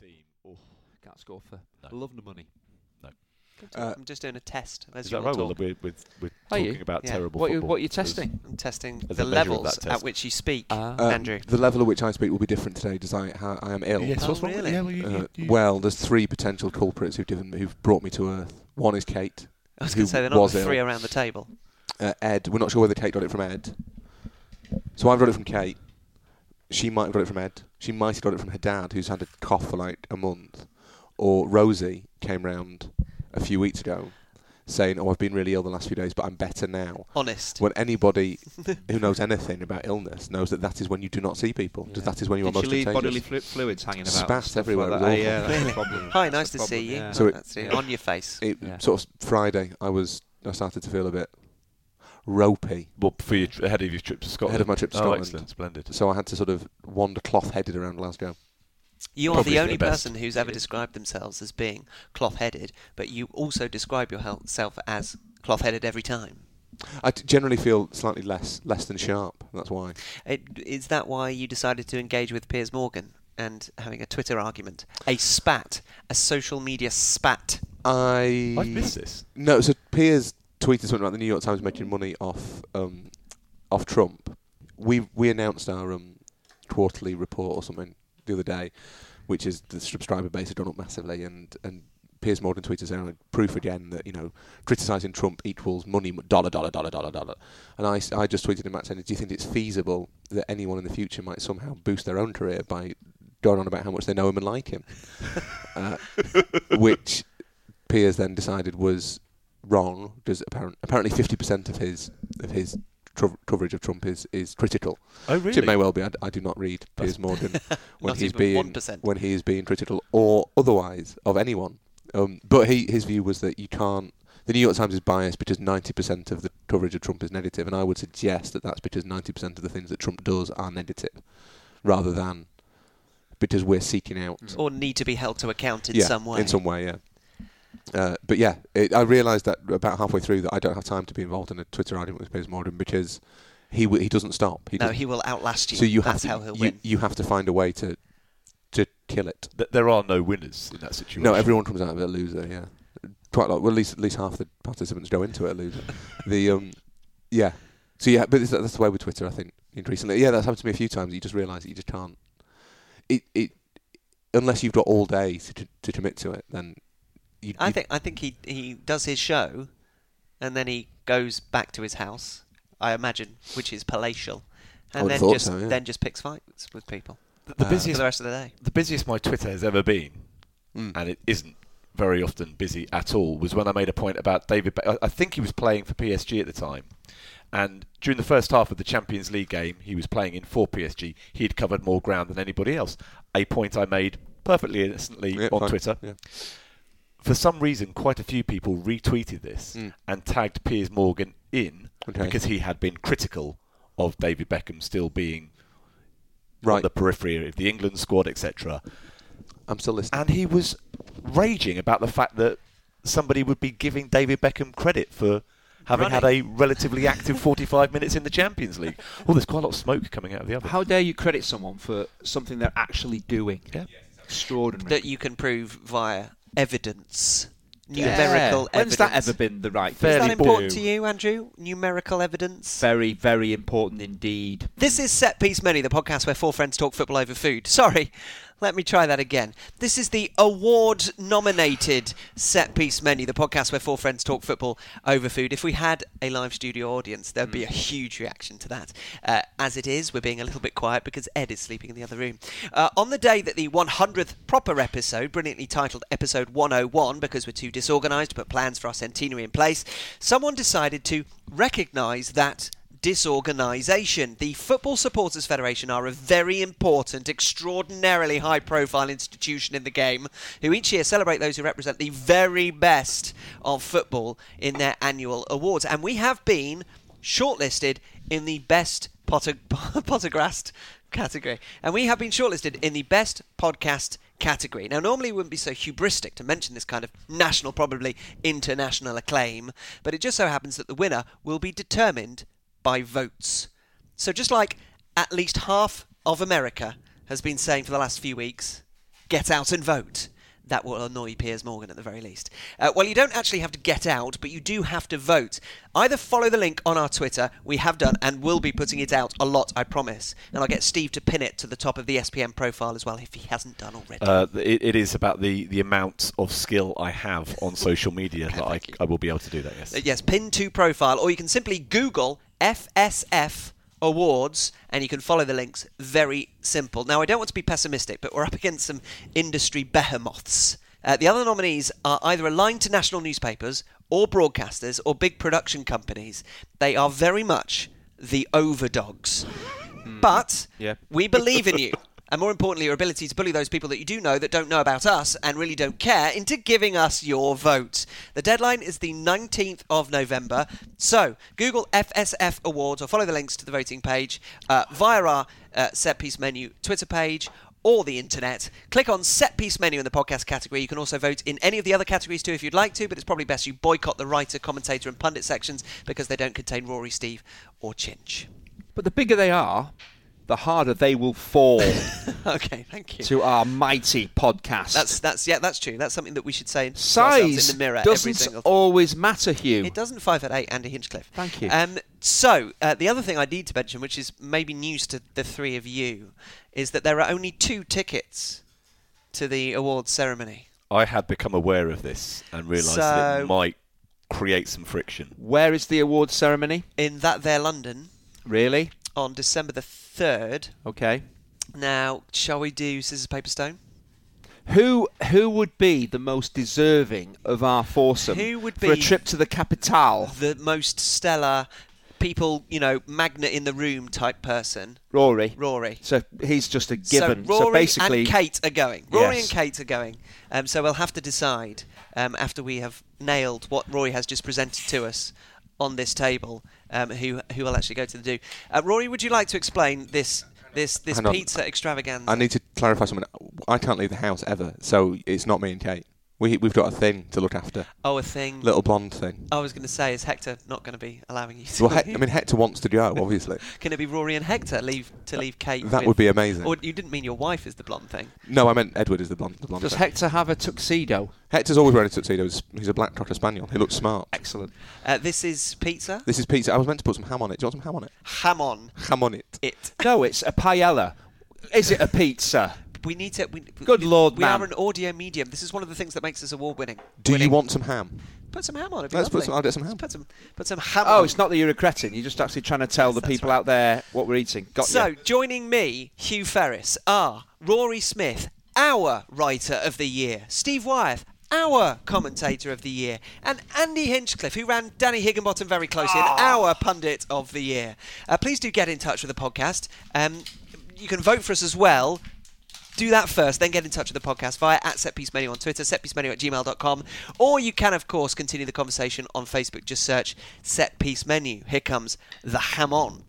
team. Oh, Can't score for No. love nor money. Uh, I'm just doing a test. As is that all right? Well, we're, we're, we're Are you? talking about Yeah. terrible What, you, football. what are you testing? I'm testing the a measure of levels at which you speak. Uh, Andrew. The level at which I speak will be different today because I, ha- I am ill. Yes, Oh, what's wrong with- really? Yeah, well, you, Uh, you, you, well, there's three potential culprits who've, given, who've brought me to earth. One is Kate. I was going to say they're not the three ill. around the table. Uh, Ed. We're not sure whether Kate got it from Ed. So I've got it from Kate. She might have got it from Ed. She might have got it from her dad, who's had a cough for like a month. Or Rosie came round a few weeks ago saying, "Oh, I've been really ill the last few days, but I'm better now." Honest. When anybody who knows anything about illness knows that that is when you do not see people. Because Yeah. that is when you are Did you most leave contagious. bodily flu- fluids hanging about? Spat and everywhere, Like that? Yeah, that's the Really? problem. Hi, nice the to see you. yeah. So it- it, on your face. It Yeah. sort of Friday. I was. I started to feel a bit ropey. well, for your, tr- ahead of your trip to Scotland. Ahead of my trip to oh, Scotland. oh, excellent, splendid. So I had to sort of wander cloth-headed around Glasgow. You are Probably the only the person who's ever described themselves as being cloth-headed, but you also describe yourself as cloth-headed every time. I t- generally feel slightly less less than sharp. That's why. It, is that why you decided to engage with Piers Morgan and having a Twitter argument? A spat, a social media spat. I I've missed this. No, so Piers tweeted something about the New York Times making money off um, off Trump. We we announced our um, quarterly report or something the other day, which is the subscriber base has gone up massively, and and Piers Morgan tweeted saying proof again that you know criticising Trump equals money dollar dollar dollar dollar dollar, and I, I just tweeted him back saying, do you think it's feasible that anyone in the future might somehow boost their own career by going on about how much they know him and like him, uh, which Piers then decided was wrong because apparent, apparently 50% of his of his tro- coverage of Trump is, is critical. Oh, Which really? it may well be. I do not read Piers Morgan when he's being 1%. when he is being critical or otherwise of anyone. Um, but he his view was that you can't. The New York Times is biased because 90% of the coverage of Trump is negative, and I would suggest that that's because 90% of the things that Trump does are negative, rather than because we're seeking out Or need to be held to account in yeah, some way. In some way, yeah. Uh, but yeah, it, I realised that about halfway through that I don't have time to be involved in a Twitter argument with Piers Morgan because he w- he doesn't stop. He no, doesn't- he will outlast you. so you That's have how to he'll you, win. you have to find a way to to kill it. Th- there are no winners in that situation. No, everyone comes out of it a loser. Yeah, quite a lot. Well, at least at least half the participants go into it a loser. the um, yeah. So yeah, but that's the way with Twitter. I think increasingly. Yeah, that's happened to me a few times. You just realise that you just can't. It it unless you've got all day to to, to commit to it, then. You, I you- think I think he he does his show, and then he goes back to his house. I imagine, which is palatial, and then just so, yeah. then just picks fights with people The, the Uh, for busiest the rest of the day. the busiest my Twitter has ever been, Mm. and it isn't very often busy at all, was when I made a point about David. Be- I- I think he was playing for PSG at the time, and during the first half of the Champions League game, he was playing in for PSG. He had covered more ground than anybody else. A point I made perfectly innocently Yeah, on fine. Twitter. Yeah. For some reason, quite a few people retweeted this Mm. and tagged Piers Morgan in Okay. because he had been critical of David Beckham still being on Right. the periphery of the England squad, etc. I'm still listening. And he was raging about the fact that somebody would be giving David Beckham credit for having had a relatively active 45 minutes in the Champions League. Well, there's quite a lot of smoke coming out of the oven. How dare you credit someone for something they're actually doing? Yeah. Extraordinary. That you can prove via evidence, Yeah. numerical When's evidence. that ever been the right thing? Is that important to you, Andrew? Numerical evidence. Very, very important indeed. This is Set Piece Menu, the podcast where four friends talk football over food. Sorry, let me try that again. This is the award nominated Set Piece Menu, the podcast where four friends talk football over food. If we had a live studio audience, there'd be a huge reaction to that. Uh, as it is, we're being a little bit quiet because Ed is sleeping in the other room. Uh, on the day that the 100th proper episode, brilliantly titled Episode 101, because we're too disorganised to put plans for our centenary in place, someone decided to recognise that disorganisation. The Football Supporters Federation are a very important, extraordinarily high profile institution in the game who each year celebrate those who represent the very best of football in their annual awards. And we have been shortlisted in the best Potter- category. And we have been shortlisted in the best podcast category. Now, normally it wouldn't be so hubristic to mention this kind of national, probably international acclaim, but it just so happens that the winner will be determined by votes. So, just like at least half of America has been saying for the last few weeks, get out and vote. That will annoy Piers Morgan at the very least. Uh, well, you don't actually have to get out, but you do have to vote. Either follow the link on our Twitter, we have done and will be putting it out a lot, I promise. And I'll get Steve to pin it to the top of the SPM profile as well if he hasn't done already. Uh, it, it is about the, the amount of skill I have on social media that I, I will be able to do that. Yes. Uh, yes, pin to profile, or you can simply Google FSF awards and you can follow the links. Very simple. Now, I don't want to be pessimistic, but we're up against some industry behemoths. Uh, the other nominees are either aligned to national newspapers or broadcasters or big production companies. They are very much the overdogs. But Yeah. we believe in you. And more importantly, your ability to bully those people that you do know that don't know about us and really don't care into giving us your vote. The deadline is the 19th of November. So Google FSF Awards or follow the links to the voting page uh, via our uh, set piece menu Twitter page or the internet. Click on set piece menu in the podcast category. You can also vote in any of the other categories too if you'd like to, but it's probably best you boycott the writer, commentator, and pundit sections because they don't contain Rory, Steve, or Chinch. But the bigger they are, the harder they will fall okay, thank you. to our mighty podcast. That's that's yeah, that's true. That's something that we should say to Size in the mirror doesn't single. always matter, Hugh. It doesn't five foot eight, Andy Hinchcliffe. Thank you. Um, so uh, the other thing I need to mention, which is maybe news to the three of you, is that there are only two tickets to the awards ceremony. I had become aware of this and realised that So- it might create some friction. Where is the awards ceremony? In that there London Really? on December the third. Okay. Now, shall we do scissors paper stone? Who who would be the most deserving of our foursome Who would for a be- trip to the capital? The most stellar people, you know, magnet in the room type person, Rory. Rory. So he's just a given. So Rory basically, and Kate are going. Rory Yes. and Kate are going. Um, so we'll have to decide um, after we have nailed what Rory has just presented to us on this table, um, who who will actually go to the do. Uh, Rory, would you like to explain this this this Hang on. pizza extravaganza? I need to clarify something. I can't leave the house ever, so it's not me and Kate. We we've got a thing to look after, oh, a thing. little blonde thing. I was going to say, is Hector not going to be allowing you to? Well, Hec- leave? I mean Hector wants to go, obviously. Can it be Rory and Hector leave to leave Kate? That with- would be amazing. Or you didn't mean your wife is the blonde thing? No, I meant Edward is the blonde. The blonde does thing. Hector have a tuxedo? Hector's always wearing a tuxedo. He's- He's a black cocker spaniel. He looks smart. Excellent. Uh, this is pizza. This is pizza. I was meant to put some ham on it. Do you want some ham on it? Ham on Ham on it. it. No, it's a paella. Is it a pizza? We need to. We, Good Lord, we man. are an audio medium. This is one of the things that makes us award winning. Do Winning. you want some ham? Put some ham on. It'd be Let's put some. I'll get some ham. Let's put some. Put some ham. Oh, on. it's not that you're regretting. You're just actually trying to tell Yes, the people right. out there what we're eating. Got So you. joining me, Hugh Ferris, are Rory Smith, our writer of the year, Steve Wyeth. Our commentator of the year, and Andy Hinchcliffe, who ran Danny Higginbotham very closely, and our pundit of the year. Uh, please do get in touch with the podcast. Um, you can vote for us as well. Do that first, then get in touch with the podcast via at setpiecemenu on Twitter, setpiecemenu at gmail.com, or you can, of course, continue the conversation on Facebook. Just search Set Piece Menu. Here comes the ham on.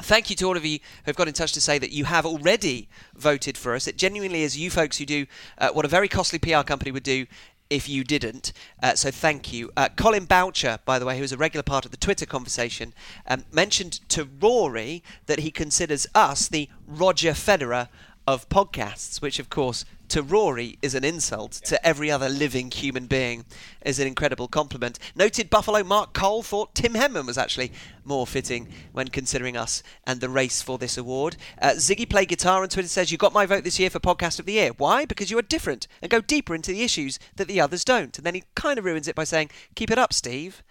Thank you to all of you who've got in touch to say that you have already voted for us. It genuinely is you folks who do uh, what a very costly PR company would do if you didn't. Uh, so thank you. Uh, Colin Boucher, by the way, who is a regular part of the Twitter conversation, um, mentioned to Rory that he considers us the Roger Federer of podcasts, which, of course, to Rory is an insult. To every other living human being is an incredible compliment. Noted Buffalo Mark Cole thought Tim Henman was actually more fitting when considering us and the race for this award. Uh, Ziggy Play Guitar on Twitter says, You got my vote this year for Podcast of the Year. Why? Because you are different and go deeper into the issues that the others don't. And then he kind of ruins it by saying, Keep it up, Steve.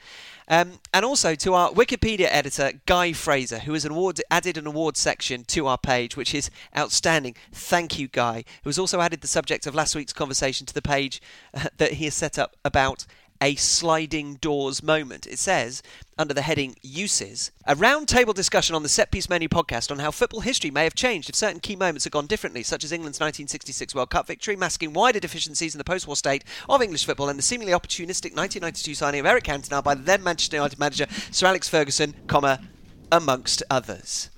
Um, and also to our Wikipedia editor, Guy Fraser, who has an award, added an award section to our page, which is outstanding. Thank you, Guy, who has also added the subject of last week's conversation to the page uh, that he has set up about a sliding doors moment. It says, under the heading Uses, a roundtable discussion on the Set Piece Menu podcast on how football history may have changed if certain key moments had gone differently, such as England's 1966 World Cup victory, masking wider deficiencies in the post war state of English football and the seemingly opportunistic 1992 signing of Eric Cantona by the then Manchester United manager Sir Alex Ferguson, comma, amongst others.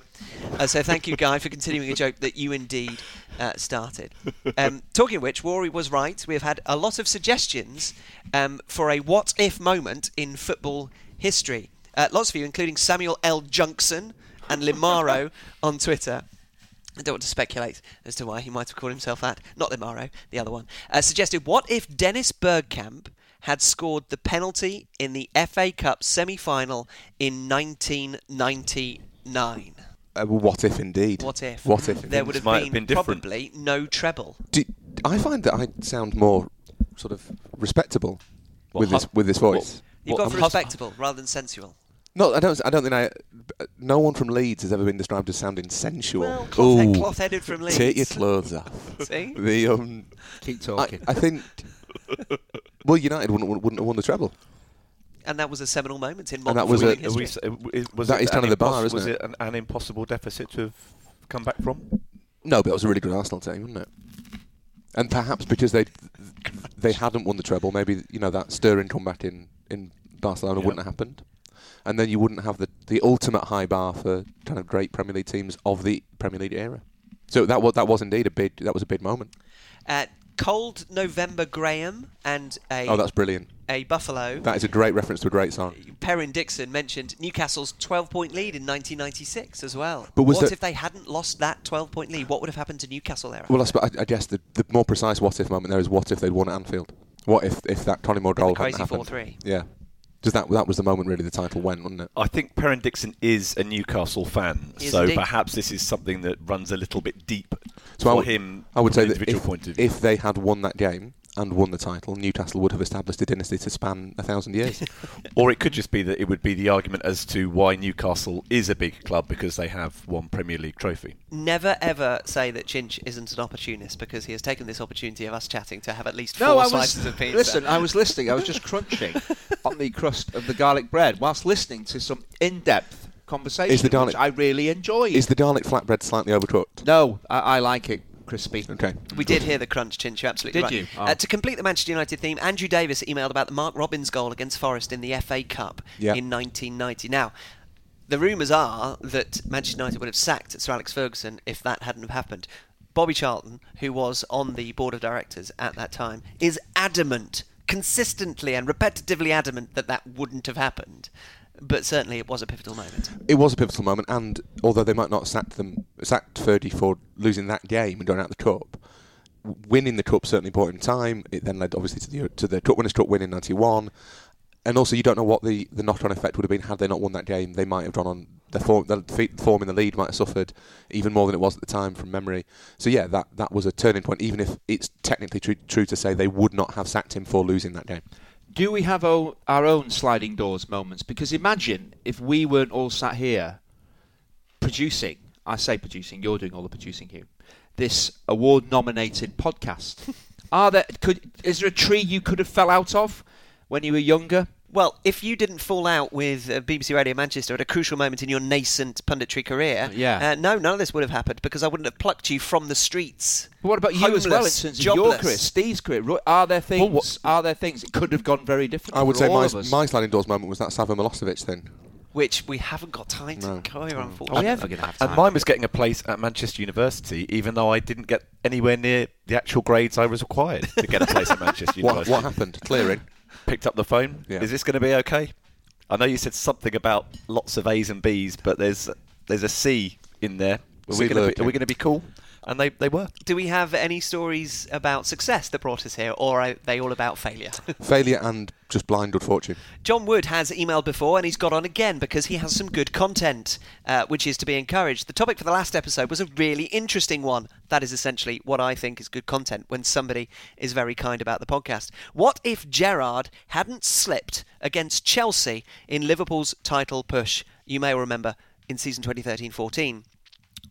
Uh, so thank you, Guy, for continuing a joke that you indeed uh, started. Um, talking of which, Rory was right. We have had a lot of suggestions um, for a what if moment in football history. Uh, lots of you, including Samuel L. Junkson and Limaro on Twitter. I don't want to speculate as to why he might have called himself that. Not Limaro, the other one. Uh, suggested, what if Dennis Bergkamp had scored the penalty in the FA Cup semi-final in 1999? Uh, what if indeed? What if? What if? There would have been, have been different. probably no treble. Do, I find that I sound more sort of respectable What, with this with this voice. You've What, gone for hus- respectable rather than sensual. No, I don't. I don't think I. No one from Leeds has ever been described as sounding sensual. Well, cloth, Ooh, cloth-headed from Leeds. Take your clothes off. See? The um, Keep I, talking. I think. Well, United wouldn't wouldn't have won the treble. And that was a seminal moment in And that was a- Are we history. s- is- was That it is kind an of the bar, isn't Was it? it an, an impossible deficit to have come back from? No, but it was a really good Arsenal team, wasn't it? And perhaps because they they hadn't won the treble, maybe you know that stirring comeback in in Barcelona Yeah. wouldn't have happened, and then you wouldn't have the the ultimate high bar for kind of great Premier League teams of the Premier League era. So that was that was indeed a big that was a big moment. Uh, cold November Graham and a Oh, that's brilliant. A Buffalo. That is a great reference to a great song. Perrin Dixon mentioned Newcastle's 12 point lead in 1996 as well. But was what there- if they hadn't lost that 12 point lead? What would have happened to Newcastle there? Well, I, sp- I, I guess the, the more precise what if moment there is what if they'd won at Anfield? What if if that Tony Moore the goal crazy hadn't happened? 4-3. Yeah, because that that was the moment really the title went, wasn't it? I think Perrin Dixon is a Newcastle fan, is so indeed. perhaps this is something that runs a little bit deep So I for would- him. I would from say an that if, point of view. if they had won that game and won the title, Newcastle would have established a dynasty to span a thousand years. Or it could just be that it would be the argument as to why Newcastle is a big club because they have one Premier League trophy. Never ever say that Chinch isn't an opportunist because he has taken this opportunity of us chatting to have at least four No, I slices was. of pizza. Listen, I was listening. I was just crunching on the crust of the garlic bread whilst listening to some in-depth conversation, Is the which garlic- I really enjoy. is the garlic flatbread slightly overcooked? no, I, I like it crispy. Okay. We did hear the crunch, Chinch. You're absolutely Did right. you? Uh, Oh. to complete the Manchester United theme, Andrew Davis emailed about the Mark Robins goal against Forest in the FA Cup Yeah. in 1990. Now, the rumours are that Manchester United would have sacked Sir Alex Ferguson if that hadn't have happened. Bobby Charlton, who was on the board of directors at that time, is adamant, consistently and repetitively adamant that that wouldn't have happened. But certainly it was a pivotal moment. It was a pivotal moment, and although they might not have sacked them, sacked Fergie for losing that game and going out the cup, winning the cup certainly bought him time. It then led obviously to the to the Cup Winners' Cup win in '91, and also you don't know what the, the knock-on effect would have been had they not won that game. They might have gone on their form, their form in the lead might have suffered even more than it was at the time from memory. So yeah, that that was a turning point. Even if it's technically true, true to say they would not have sacked him for losing that game. Do we have o- our own sliding doors moments? Because imagine if we weren't all sat here producing. I say producing. You're doing all the producing here. This award-nominated podcast. Are there? Could is there a tree you could have fell out of when you were younger? Well, if you didn't fall out with uh, BBC Radio Manchester at a crucial moment in your nascent punditry career, Yeah. uh, no, none of this would have happened because I wouldn't have plucked you from the streets. But what about you as well in terms of your career, Steve's career? Are there things? Well, what- are there things? It could have gone very differently. I would say my, my sliding doors moment was that Savo Milosevic thing. Which we haven't got time to No. cover, Are we unfortunately. ever going to have And mine was getting a place at Manchester University, even though I didn't get anywhere near the actual grades I was required to get a place at Manchester What, University. what happened? Clearing. Picked up the phone. Yeah. Is this going to be okay? I know you said something about lots of A's and B's, but there's there's a C in there. Are C we going to be, are we going to be cool? And they, they were. Do we have any stories about success that brought us here, or are they all about failure? Failure and just blind good fortune. John Wood has emailed before and he's got on again because he has some good content, uh, which is to be encouraged. The topic for the last episode was a really interesting one. That is essentially what I think is good content when somebody is very kind about the podcast. What if Gerrard hadn't slipped against Chelsea in Liverpool's title push? You may remember in season 2013 14.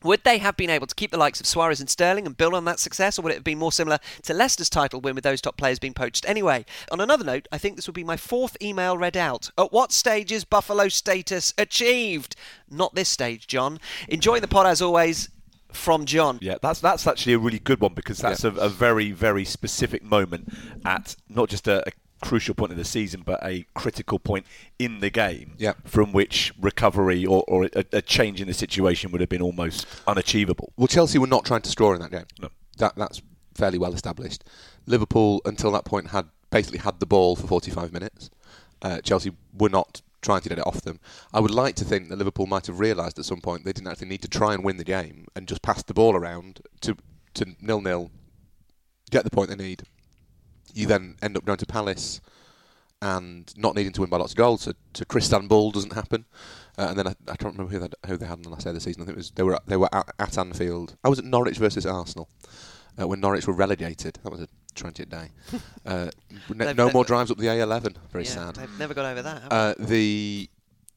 Would they have been able to keep the likes of Suarez and Sterling and build on that success, or would it have been more similar to Leicester's title win with those top players being poached anyway? On another note, I think this would be my fourth email read out. At what stage is Buffalo status achieved? Not this stage, John. Enjoying the pod as always. From John. Yeah, that's that's actually a really good one because that's a, a very very specific moment at not just a, a crucial point of the season, but a critical point in the game Yeah. from which recovery or, or a, a change in the situation would have been almost unachievable. Well, Chelsea were not trying to score in that game. No. That that's fairly well established. Liverpool, until that point, had basically had the ball for 45 minutes. Uh, Chelsea were not trying to get it off them. I would like to think that Liverpool might have realised at some point they didn't actually need to try and win the game and just pass the ball around to to nil nil, get the point they need. You then end up going to Palace and not needing to win by lots of goals. So, to Crystanbul doesn't happen. Uh, and then I, I can't remember who they, who they had on the last day of the season. I think it was they were they were at, at Anfield. I was at Norwich versus Arsenal uh, when Norwich were relegated. That was a tragic day. Uh, ne- no more drives up the A11. Very Yeah, sad. They've never got over that. Uh, the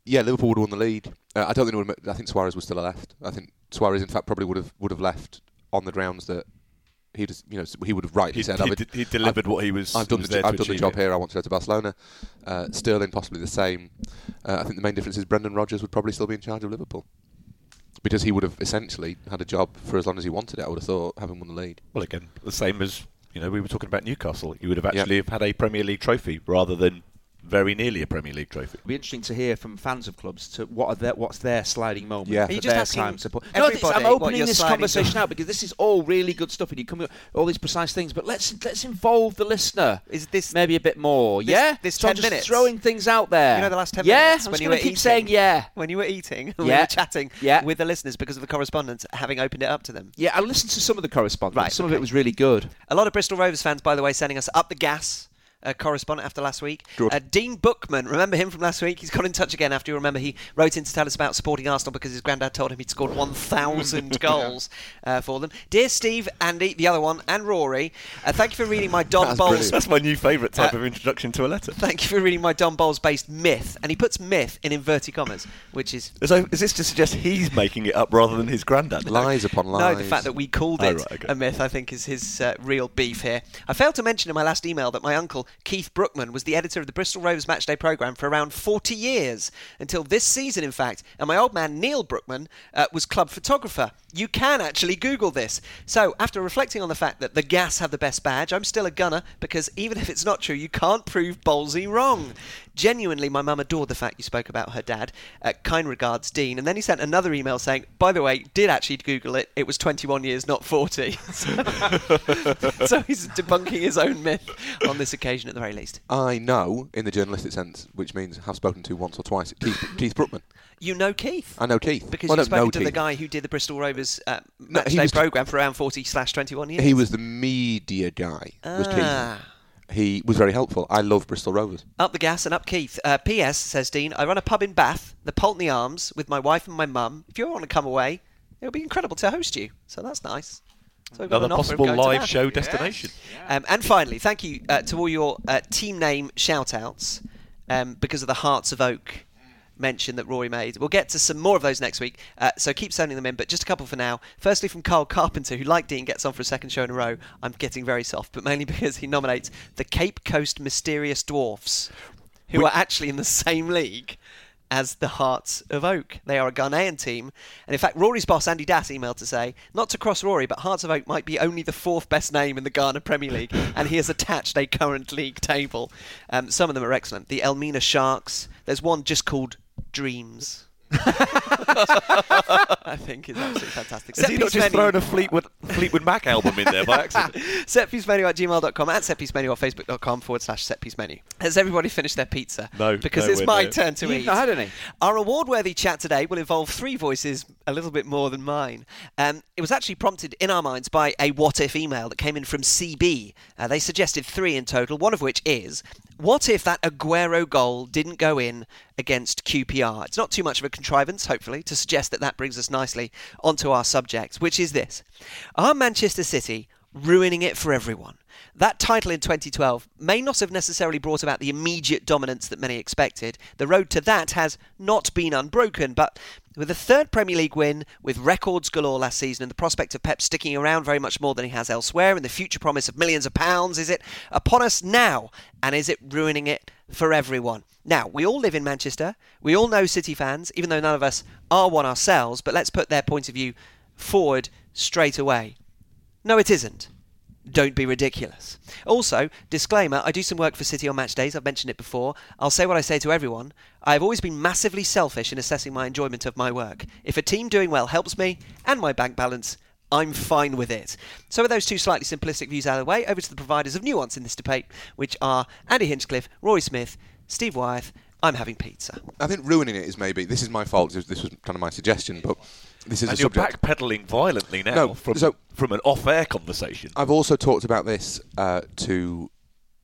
yeah, Liverpool would have won the lead. Uh, I don't think. It would have, I think Suarez was still left. I think Suarez, in fact, probably would have would have left on the grounds that he just you know he would have rightly He, said. he, "I've- did- he delivered what he was. I've done was the, I've done the job it. here. I want to go to Barcelona. Uh, Sterling possibly the same. Uh, I think the main difference is Brendan Rodgers would probably still be in charge of Liverpool because he would have essentially had a job for as long as he wanted it. I would have thought, having won the lead. Well, again, the same as you know we were talking about Newcastle. You would have Yeah. actually have had a Premier League trophy rather than very nearly a Premier League trophy. It'll be interesting to hear from fans of clubs to what are their, what's their sliding moment. Yeah. Are you just their asking time support. No, everybody I'm opening this conversation door- out because this is all really good stuff, and you come up with all these precise things. But let's let's involve the listener. Is this maybe a bit more? this- yeah, this so I'm 10 just minutes? throwing things out there. You know the last 10 yeah, minutes I'm when just you gonna were keep eating? saying yeah. when you were eating, we Yeah. were chatting Yeah. with the listeners because of the correspondence, having opened it up to them. Yeah, I listened to some of the correspondence. Right, some of it was really good. A lot of Bristol Rovers fans, by the way, sending us up the gas. Uh, correspondent after last week. Uh, Dean Brookman, remember him from last week? He's got in touch again after you remember he wrote in to tell us about supporting Arsenal because his granddad told him he'd scored 1,000 goals uh, for them. Dear Steve, Andy, the other one, and Rory, uh, thank you for reading my Don That's Bowles. brilliant. That's my new favourite type Uh, of introduction to a letter. Thank you for reading my Don Bowles based myth, and he puts myth in inverted commas, which is So is this to suggest he's making it up rather than his granddad? Lies upon lies. No, the fact that we called Oh, it right, okay. a myth, I think, is his uh, real beef here. I failed to mention in my last email that my uncle, Keith Brookman, was the editor of the Bristol Rovers Matchday programme for around 40 years, until this season, in fact. And my old man, Neil Brookman, uh, was club photographer. You can actually Google this. So, after reflecting on the fact that the Gas have the best badge, I'm still a gunner because even if it's not true, you can't prove Bolsey wrong. Genuinely, my mum adored the fact you spoke about her dad. Uh, kind regards, Dean. And then he sent another email saying, by the way, did actually Google it. It was 21 years, not 40. so, so he's debunking his own myth on this occasion at the very least. I know, in the journalistic sense, which means have spoken to once or twice, Keith, Keith Brookman. You know Keith. I know Keith. Because Well, I you've don't know spoken to the guy who did the Bristol Rovers uh, No, match he day was- programme for around 40 slash 21 years. He was the media guy. Was Ah. Keith. He was very helpful. I love Bristol Rovers. Up the gas and up Keith. Uh, P.S. says Dean, I run a pub in Bath, the Pulteney Arms, with my wife and my mum. If you want to come away, it would be incredible to host you. So that's nice. So Another an possible live show destination. Um, and finally, thank you uh, to all your uh, team name shout outs um, because of the Hearts of Oak mention that Rory made. We'll get to some more of those next week, uh, so keep sending them in, but just a couple for now. Firstly, from Carl Carpenter, who, like Dean, gets on for a second show in a row. I'm getting very soft, but mainly because he nominates the Cape Coast Mysterious Dwarfs, who We- are actually in the same league. As the Hearts of Oak. They are a Ghanaian team. And in fact, Rory's boss, Andy Das, emailed to say, not to cross Rory, but Hearts of Oak might be only the fourth best name in the Ghana Premier League. and he has attached a current league table. Um, some of them are excellent. The Elmina Sharks. There's one just called Dreams. I think is absolutely fantastic. Has he not just menu- thrown a Fleetwood Fleetwood Mac album in there by accident? setpiecemenu at gmail.com and setpiecemenu or facebook.com forward slash setpiecemenu. Has everybody finished their pizza? No, Because no, it's my there. turn to You've eat. not had any? Our award worthy chat today will involve three voices, a little bit more than mine. Um, it was actually prompted in our minds by a what if email that came in from CB. Uh, they suggested three in total, one of which is what if that Aguero goal didn't go in against QPR? It's not too much of a contrivance, hopefully, to suggest that that brings us nicely onto our subject, which is this Are Manchester City ruining it for everyone? That title in 2012 may not have necessarily brought about the immediate dominance that many expected. The road to that has not been unbroken, but with a third Premier League win, with records galore last season, and the prospect of Pep sticking around very much more than he has elsewhere, and the future promise of millions of pounds, is it upon us now? And is it ruining it for everyone? Now, we all live in Manchester. We all know City fans, even though none of us are one ourselves, but let's put their point of view forward straight away. No, it isn't. Don't be ridiculous. Also, disclaimer I do some work for City on match days, I've mentioned it before. I'll say what I say to everyone. I've always been massively selfish in assessing my enjoyment of my work. If a team doing well helps me and my bank balance, I'm fine with it. So, with those two slightly simplistic views out of the way, over to the providers of nuance in this debate, which are Andy Hinchcliffe, Roy Smith, Steve Wyeth, I'm having pizza. I think ruining it is maybe this is my fault. This this was kind of my suggestion, but this is and a you're subject. backpedaling violently now No, from so- from an off-air conversation. I've also talked about this uh, to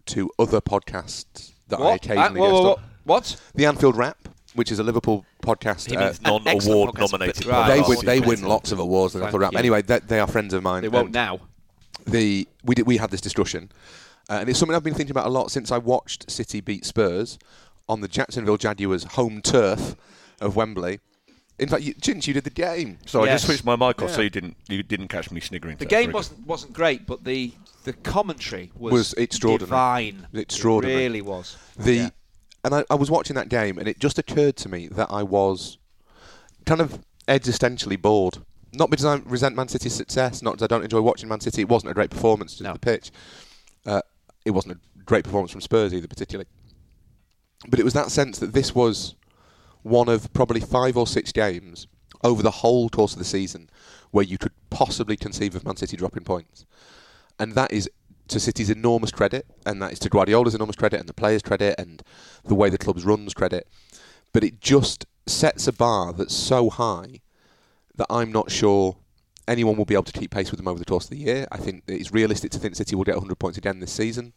to other podcasts that I What? occasionally Uh, whoa, guest whoa, on. whoa. What? The Anfield Wrap, which is a Liverpool podcast. he uh, means an non-award podcast, nominated. Right. they win, they win lots of awards. The Anfield Wrap. Anyway, they, they are friends of mine. They won't now. The we did, we had this discussion, uh, and it's something I've been thinking about a lot since I watched City beat Spurs on the Jacksonville Jaguars' home turf of Wembley. In fact, you, Chinch, you did the game. So I Yes. just switched my mic off, Yeah. so you didn't you didn't catch me sniggering. The game wasn't wasn't great, but the the commentary was, Was extraordinary. Divine. Extraordinary. It really was. The Yeah. and I, I was watching that game, and it just occurred to me that I was kind of existentially bored. Not because I resent Man City's success, not because I don't enjoy watching Man City. It wasn't a great performance to No. the pitch. Uh, it wasn't a great performance from Spurs either, particularly. But it was that sense that this was one of probably five or six games over the whole course of the season where you could possibly conceive of Man City dropping points. And that is to City's enormous credit, and that is to Guardiola's enormous credit, and the players' credit, and the way the club's runs credit. But it just sets a bar that's so high that I'm not sure anyone will be able to keep pace with them over the course of the year. I think it's realistic to think City will get 100 points again this season.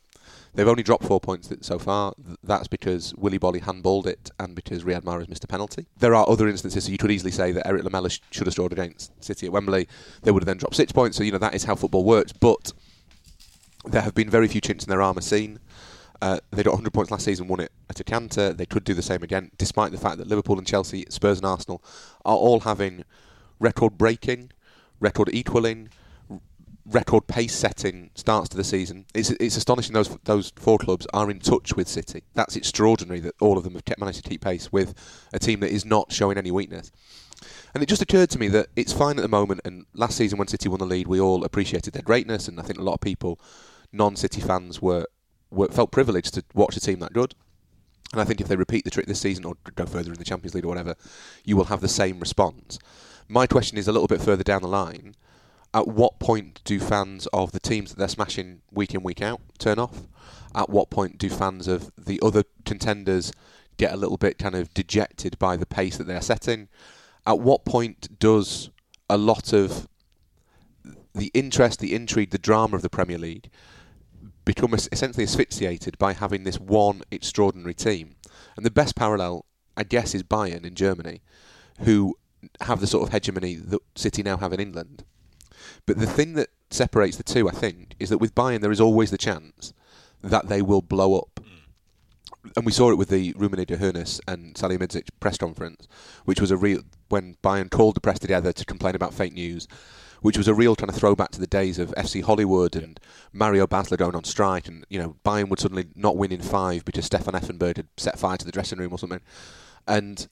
They've only dropped four points so far. That's because Willy Boly handballed it and because Riyad Mahrez missed a penalty. There are other instances, so you could easily say that Erik Lamela sh- should have scored against City at Wembley. They would have then dropped six points, so you know that is how football works. But there have been very few chinks in their armour seen. Uh, they got 100 points last season, won it at a canter. They could do the same again, despite the fact that Liverpool and Chelsea, Spurs and Arsenal are all having record breaking, record equaling, record pace setting starts to the season. It's, it's astonishing those those four clubs are in touch with City. That's extraordinary that all of them have kept, managed to keep pace with a team that is not showing any weakness. And it just occurred to me that it's fine at the moment. And last season, when City won the lead, we all appreciated their greatness, and I think a lot of people, non-City fans, were, were felt privileged to watch a team that good. And I think if they repeat the trick this season or go further in the Champions League or whatever, you will have the same response. My question is a little bit further down the line. At what point do fans of the teams that they're smashing week in, week out turn off? At what point do fans of the other contenders get a little bit kind of dejected by the pace that they're setting? At what point does a lot of the interest, the intrigue, the drama of the Premier League become essentially asphyxiated by having this one extraordinary team? And the best parallel, I guess, is Bayern in Germany, who have the sort of hegemony that City now have in England. But the thing that separates the two, I think, is that with Bayern there is always the chance that they will blow up. Mm. And we saw it with the Rummenigge Hoeneß and Salihamidzic press conference, which was a real when Bayern called the press together to complain about fake news, which was a real kind of throwback to the days of FC Hollywood and Mario Basler going on strike, and you know Bayern would suddenly not win in five because Stefan Effenberg had set fire to the dressing room or something, and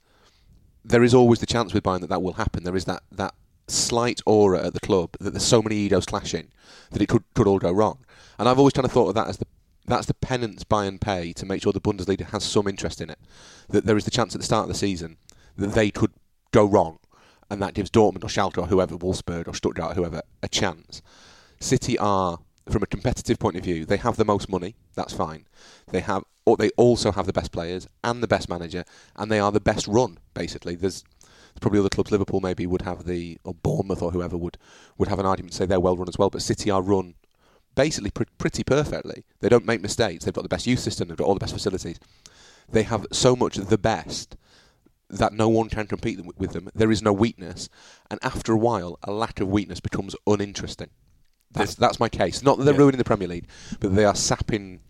there is always the chance with Bayern that that will happen. There is that, that slight aura at the club that there's so many egos clashing that it could, could all go wrong. And I've always kind of thought of that as the that's the penance Bayern pay to make sure the Bundesliga has some interest in it. That there is the chance at the start of the season that they could go wrong, and that gives Dortmund or Schalke or whoever, Wolfsburg or Stuttgart or whoever, a chance. City are, from a competitive point of view, they have the most money. That's fine. They have, or they also have the best players and the best manager, and they are the best run. Basically, there's probably other clubs. Liverpool maybe would have the, or Bournemouth or whoever would would have an argument to say they're well run as well. But City are run basically pr- pretty perfectly. They don't make mistakes. They've got the best youth system. They've got all the best facilities. They have so much of the best that no one can compete them- with them. There is no weakness, and after a while, a lack of weakness becomes uninteresting. That's that's my case. Not that they're Yeah. ruining the Premier League, but they are sapping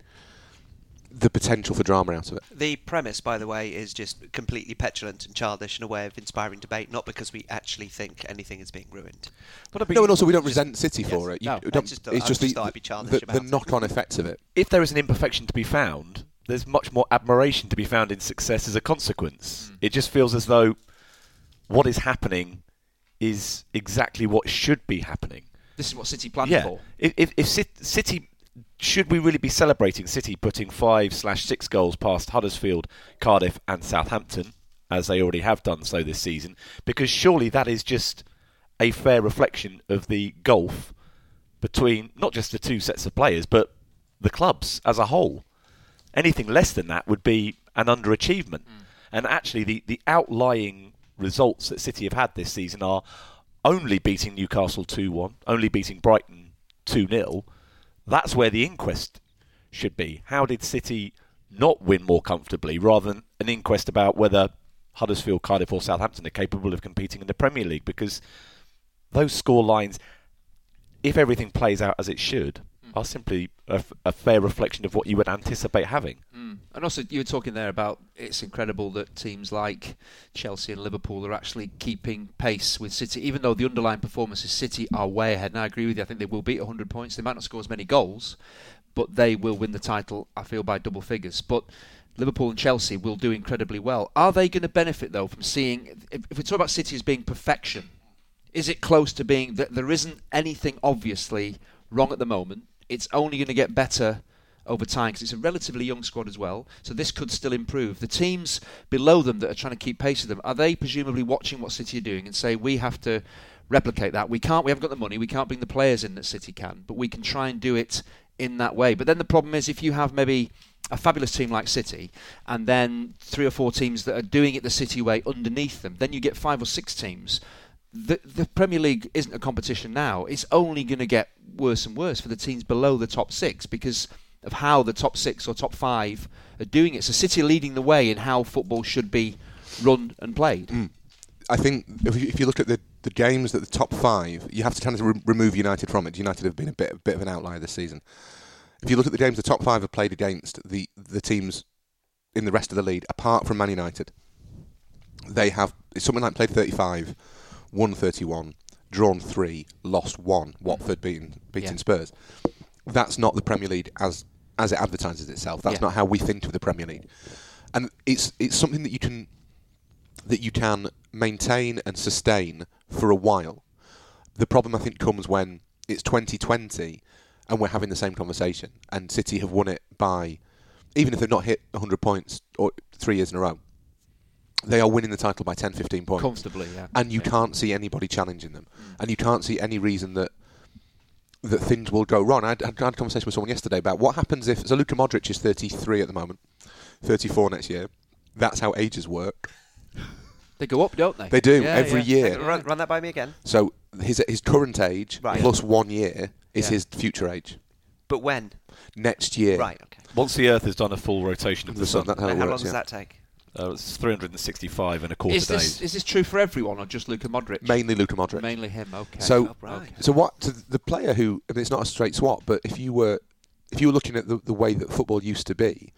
the potential for drama out of it. The premise, by the way, is just completely petulant and childish and a way of inspiring debate, not because we actually think anything is being ruined. But I No, and also we don't just- resent City yes. for it. You No, don't- just- it's I just just the, thought I'd be childish the, the knock-on effects of it. if there is an imperfection to be found, there's much more admiration to be found in success as a consequence. Mm. It just feels as though what is happening is exactly what should be happening. This is what City planned yeah. for. If, if, if Cit- City, should we really be celebrating City putting five slash six goals past Huddersfield, Cardiff, and Southampton, as they already have done so this season? Because surely that is just a fair reflection of the gulf between not just the two sets of players, but the clubs as a whole. Anything less than that would be an underachievement. Mm. And actually, the, the outlying results that City have had this season are only beating Newcastle 2 1, only beating Brighton 2 0. That's where the inquest should be. How did City not win more comfortably rather than an inquest about whether Huddersfield, Cardiff, or Southampton are capable of competing in the Premier League? Because those score lines, if everything plays out as it should, are simply a, fair reflection of what you would anticipate having. Mm. And also, you were talking there about it's incredible that teams like Chelsea and Liverpool are actually keeping pace with City, even though the underlying performances City are way ahead. And I agree with you. I think they will beat 100 points. They might not score as many goals, but they will win the title. I feel by double figures. But Liverpool and Chelsea will do incredibly well. Are they going to benefit though from seeing? If, if we talk about City as being perfection, is it close to being that there isn't anything obviously wrong at the moment? It's only going to get better over time because it's a relatively young squad as well. So this could still improve. The teams below them that are trying to keep pace with them are they presumably watching what City are doing and say we have to replicate that? We can't. We haven't got the money. We can't bring the players in that City can, but we can try and do it in that way. But then the problem is if you have maybe a fabulous team like City and then three or four teams that are doing it the City way underneath them, then you get five or six teams the, the Premier League isn't a competition now. It's only going to get worse and worse for the teams below the top six because of how the top six or top five are doing it. So City leading the way in how football should be run and played. Mm. I think if you, if you look at the, the games that the top five, you have to kind of re- remove United from it. United have been a bit a bit of an outlier this season. If you look at the games the top five have played against the the teams in the rest of the league, apart from Man United, they have it's something like played 35, won 31, drawn three, lost one. Watford beating beating Yeah. Spurs. That's not the Premier League as as it advertises itself. That's Yeah. not how we think of the Premier League, and it's it's something that you can that you can maintain and sustain for a while. The problem I think comes when it's 2020 and we're having the same conversation, and City have won it by, even if they've not hit 100 points or three years in a row, they are winning the title by 10, 15 points. Comfortably, yeah. And you Yeah. can't see anybody challenging them, mm. and you can't see any reason that that things will go wrong. I had, I had a conversation with someone yesterday about what happens if so. Luka Modric is 33 at the moment, 34 next year. That's how ages work. They go up, don't they? They do, Yeah, every yeah. year. Run, run that by me again. So his his current age Right. plus one year is Yeah. his future age. But when? Next year, Right. Okay. Once the Earth has done a full rotation of the, The sun, sun, that's how it And long works. does that take? Uh, it's 365 and a quarter Is this, days. is this true for everyone or just Luka Modric? Mainly Luka Modric. Mainly him, okay. So, Oh, right. so what? To the player who, and it's not a straight swap, but if you were, if you were looking at the, the way that football used to be,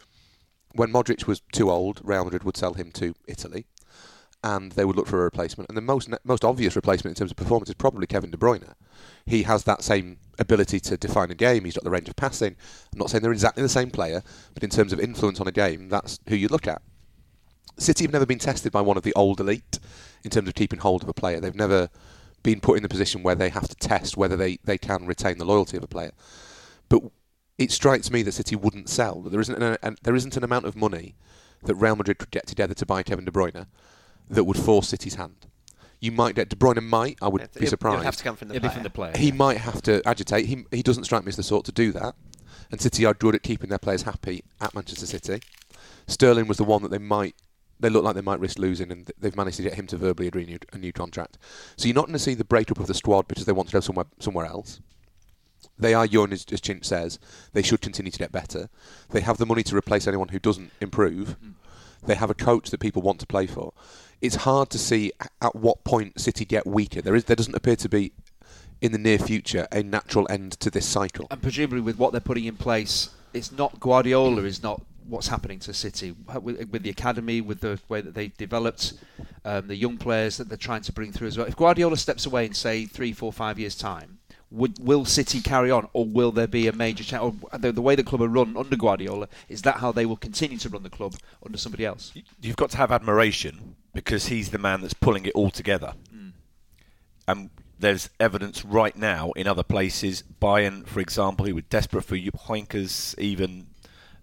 when Modric was too old, Real Madrid would sell him to Italy, and they would look for a replacement. And the most most obvious replacement in terms of performance is probably Kevin De Bruyne. He has that same ability to define a game. He's got the range of passing. I'm not saying they're exactly the same player, but in terms of influence on a game, that's who you'd look at. City have never been tested by one of the old elite in terms of keeping hold of a player. They've never been put in the position where they have to test whether they, they can retain the loyalty of a player. But it strikes me that City wouldn't sell. That there isn't an, an, there isn't an amount of money that Real Madrid could get together to buy Kevin De Bruyne that would force City's hand. You might get De Bruyne might. I would It- be surprised. It'll have to come from the player. from the player. He yeah. might have to agitate. He he doesn't strike me as the sort to do that. And City are good at keeping their players happy at Manchester City. Sterling was the one that they might they look like they might risk losing, and they've managed to get him to verbally agree new, a new contract. So you're not going to see the breakup of the squad because they want to go somewhere somewhere else. They are young, as, as Chinch says. They should continue to get better. They have the money to replace anyone who doesn't improve. Hmm. They have a coach that people want to play for. It's hard to see at what point City get weaker. There is there doesn't appear to be in the near future a natural end to this cycle. and presumably with what they're putting in place, it's not Guardiola is not what's happening to City with, with the academy, with the way that they've developed um, the young players that they're trying to bring through as well. If Guardiola steps away in say three, four, five years' time, would will City carry on, or will there be a major change? The, the way the club are run under Guardiola is that how they will continue to run the club under somebody else? You've got to have admiration because he's the man that's pulling it all together. And there's evidence right now in other places. Bayern, for example, who were desperate for Heynckes, even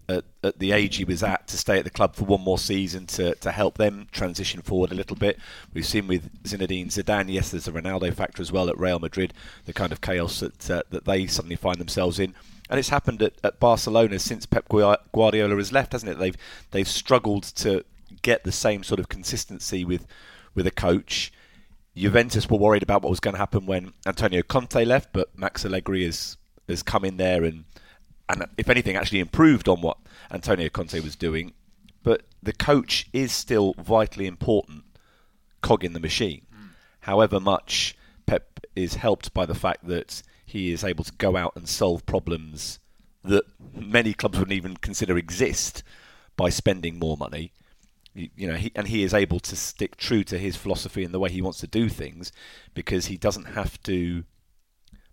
at, at the age he was at, to stay at the club for one more season to, to help them transition forward a little bit. We've seen with Zinedine Zidane, yes, there's a Ronaldo factor as well at Real Madrid, the kind of chaos that uh, that they suddenly find themselves in. and it's happened at, at Barcelona since Pep Guardiola has left, hasn't it? They've they've struggled to get the same sort of consistency with with a coach. Juventus were worried about what was going to happen when Antonio Conte left, but Max Allegri has has come in there and and if anything actually improved on what Antonio Conte was doing. But the coach is still vitally important cog in the machine. Hmm. However much Pep is helped by the fact that he is able to go out and solve problems that many clubs wouldn't even consider exist by spending more money. You, you know, he, and he is able to stick true to his philosophy and the way he wants to do things because he doesn't have to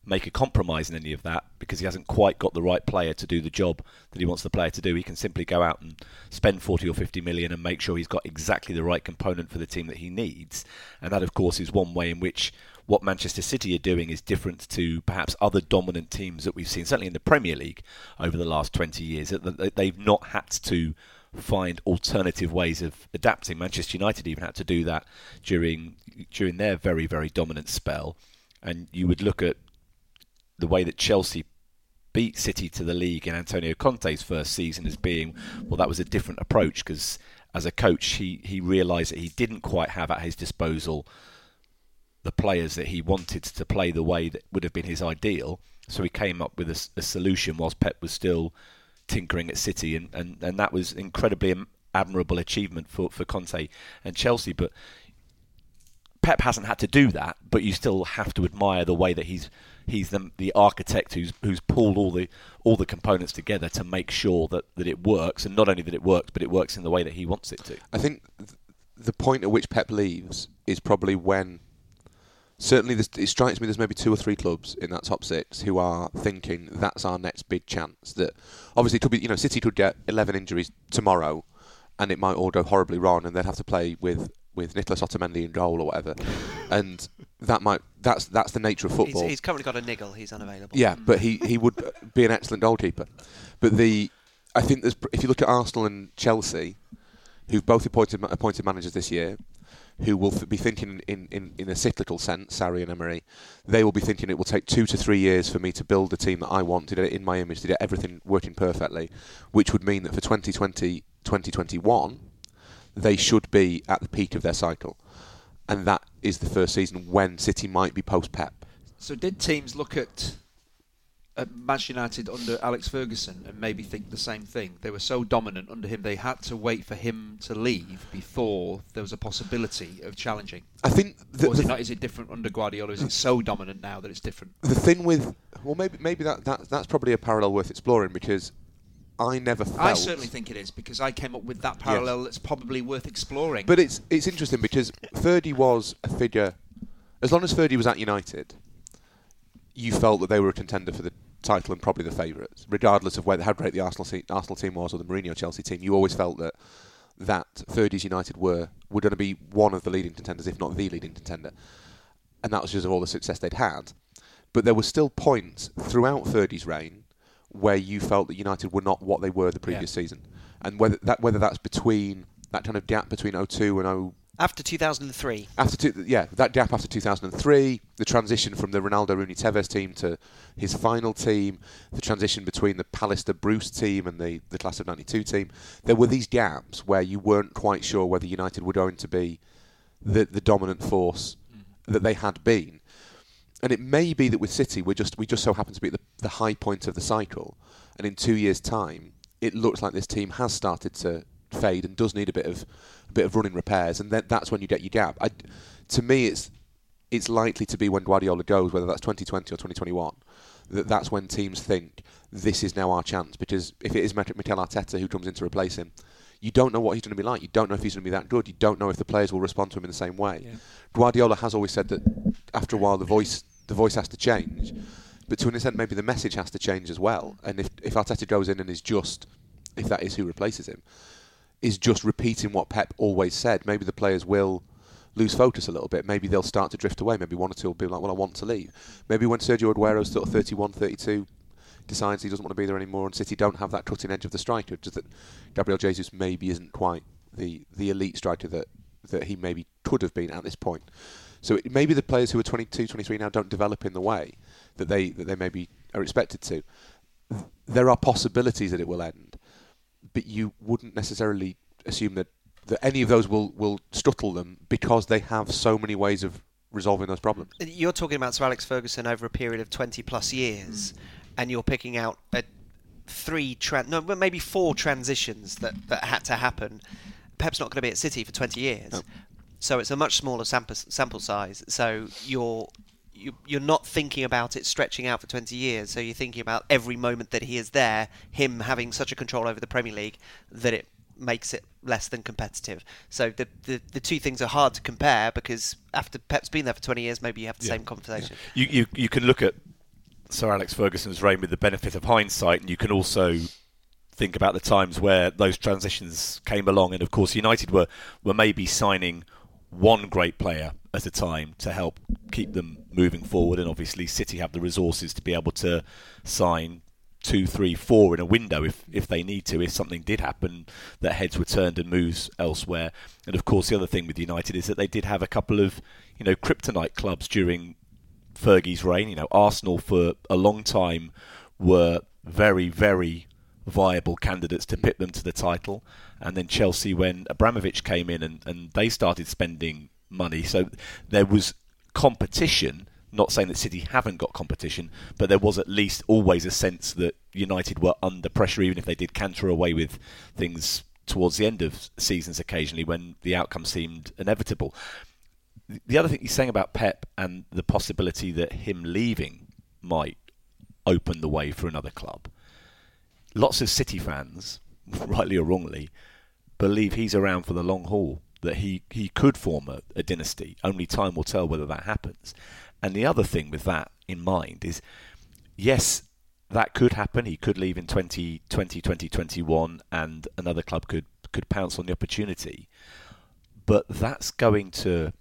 make a compromise in any of that because he hasn't quite got the right player to do the job that he wants the player to do. He can simply go out and spend 40 or 50 million and make sure he's got exactly the right component for the team that he needs. And that, of course, is one way in which what Manchester City are doing is different to perhaps other dominant teams that we've seen, certainly in the Premier League over the last 20 years. They've not had to find alternative ways of adapting. Manchester United even had to do that during during their very very dominant spell. And you would look at the way that Chelsea beat City to the league in Antonio Conte's first season as being well that was a different approach because as a coach he he realized that he didn't quite have at his disposal the players that he wanted to play the way that would have been his ideal. So he came up with a, a solution whilst Pep was still tinkering at City and, and, and that was incredibly admirable achievement for, for Conte and Chelsea. But Pep hasn't had to do that but you still have to admire the way that he's he's the, the architect who's who's pulled all the all the components together to make sure that, that it works, and not only that it works, but it works in the way that he wants it to. I think th- the point at which Pep leaves is probably when. Certainly, it strikes me there's maybe two or three clubs in that top six who are thinking that's our next big chance. That obviously it could be, you know, City could get 11 injuries tomorrow, and it might all go horribly wrong, and they'd have to play with with Nicolas Otamendi in goal or whatever, and that might that's that's the nature of football. He's, he's currently got a niggle. He's unavailable. Yeah, but he, he would be an excellent goalkeeper. But the I think there's if you look at Arsenal and Chelsea, who've both appointed appointed managers this year, who will be thinking in, in, in a cyclical sense, Sarri and Emery, they will be thinking it will take two to three years for me to build the team that I want, to get it in my image, to get everything working perfectly, which would mean that for 2020, 2021, they should be at the peak of their cycle and that is the first season when City might be post Pep. So did teams look at, at Manchester United under Alex Ferguson and maybe think the same thing? They were so dominant under him; they had to wait for him to leave before there was a possibility of challenging. I think. The, or is, it not, is it different under Guardiola? Is it so dominant now that it's different? The thing with well, maybe maybe that, that that's probably a parallel worth exploring because I never felt. I certainly think it is because I came up with that parallel. Yes. That's probably worth exploring. But it's it's interesting because Fergie was a figure. As long as Fergie was at United, you felt that they were a contender for the title and probably the favourites, regardless of whether how great the Arsenal team, Arsenal team was or the Mourinho Chelsea team. You always felt that that Fergie's United were were going to be one of the leading contenders, if not the leading contender, and that was just of all the success they'd had. But there were still points throughout Fergie's reign where you felt that United were not what they were the previous yeah. season, and whether that whether that's between that kind of gap between 02 and 0 after 2003. After two, yeah, that gap after 2003, the transition from the Ronaldo Rooney Tevez team to his final team, the transition between the Pallister Bruce team and the, the class of 92 team. There were these gaps where you weren't quite sure whether United were going to be the, the dominant force mm. that they had been and it may be that with City we just we just so happen to be at the, the high point of the cycle, and in two years' time it looks like this team has started to fade and does need a bit of a bit of running repairs, and then that's when you get your gap. I, to me, it's it's likely to be when Guardiola goes, whether that's 2020 or 2021, that that's when teams think this is now our chance. Because if it is Mikel Arteta who comes in to replace him, you don't know what he's going to be like. You don't know if he's going to be that good. You don't know if the players will respond to him in the same way. Yeah. Guardiola has always said that after a while the voice the voice has to change, but to an extent maybe the message has to change as well. And if if Arteta goes in and is just if that is who replaces him, is just repeating what Pep always said, maybe the players will lose focus a little bit. Maybe they'll start to drift away. Maybe one or two will be like, well, I want to leave. Maybe when Sergio Aguero's sort of 31, 32, decides he doesn't want to be there anymore, and City don't have that cutting edge of the striker, just that Gabriel Jesus maybe isn't quite the the elite striker that that he maybe could have been at this point. So it, maybe the players who are 22, 23 now don't develop in the way that they that they maybe are expected to. there are possibilities that it will end, but you wouldn't necessarily assume that, that any of those will, will stuttle them because they have so many ways of resolving those problems. Uh, you're talking about Sir Alex Ferguson over a period of 20 plus years, and you're picking out a three, tran- no, maybe four transitions that, that had to happen. Pep's not going to be at City for 20 years, No. So it's a much smaller sample, sample size. So you're you, you're not thinking about it stretching out for 20 years. So you're thinking about every moment that he is there, him having such a control over the Premier League that it makes it less than competitive. So the, the the two things are hard to compare because after Pep's been there for 20 years, maybe you have the Yeah. same conversation. You, you you can look at Sir Alex Ferguson's reign with the benefit of hindsight, and you can also think about the times where those transitions came along. And of course, United were were maybe signing one great player at a time to help keep them moving forward. And obviously, City have the resources to be able to sign two, three, four in a window if if they need to. If something did happen, that heads were turned and moves elsewhere. And of course, the other thing with United is that they did have a couple of you know kryptonite clubs during Fergie's reign. You know, Arsenal for a long time were very, very viable candidates to pit them to the title, and then Chelsea when Abramovich came in and, and they started spending money. So there was competition. Not saying that City haven't got competition, but there was at least always a sense that United were under pressure, even if they did canter away with things towards the end of seasons occasionally when the outcome seemed inevitable the other thing he's saying about Pep and the possibility that him leaving might open the way for another club. Lots of City fans, rightly or wrongly, believe he's around for the long haul. That he, he could form a, a dynasty. Only time will tell whether that happens. And the other thing with that in mind is, yes, that could happen. He could leave in 2020, 2021, and another club could could pounce on the opportunity. But that's going to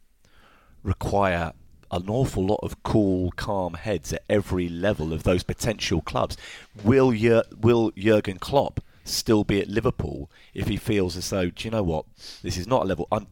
require an awful lot of cool, calm heads at every level of those potential clubs. Will Jur- will Jurgen Klopp still be at Liverpool if he feels as though, do you know what, this is not a level. I'm,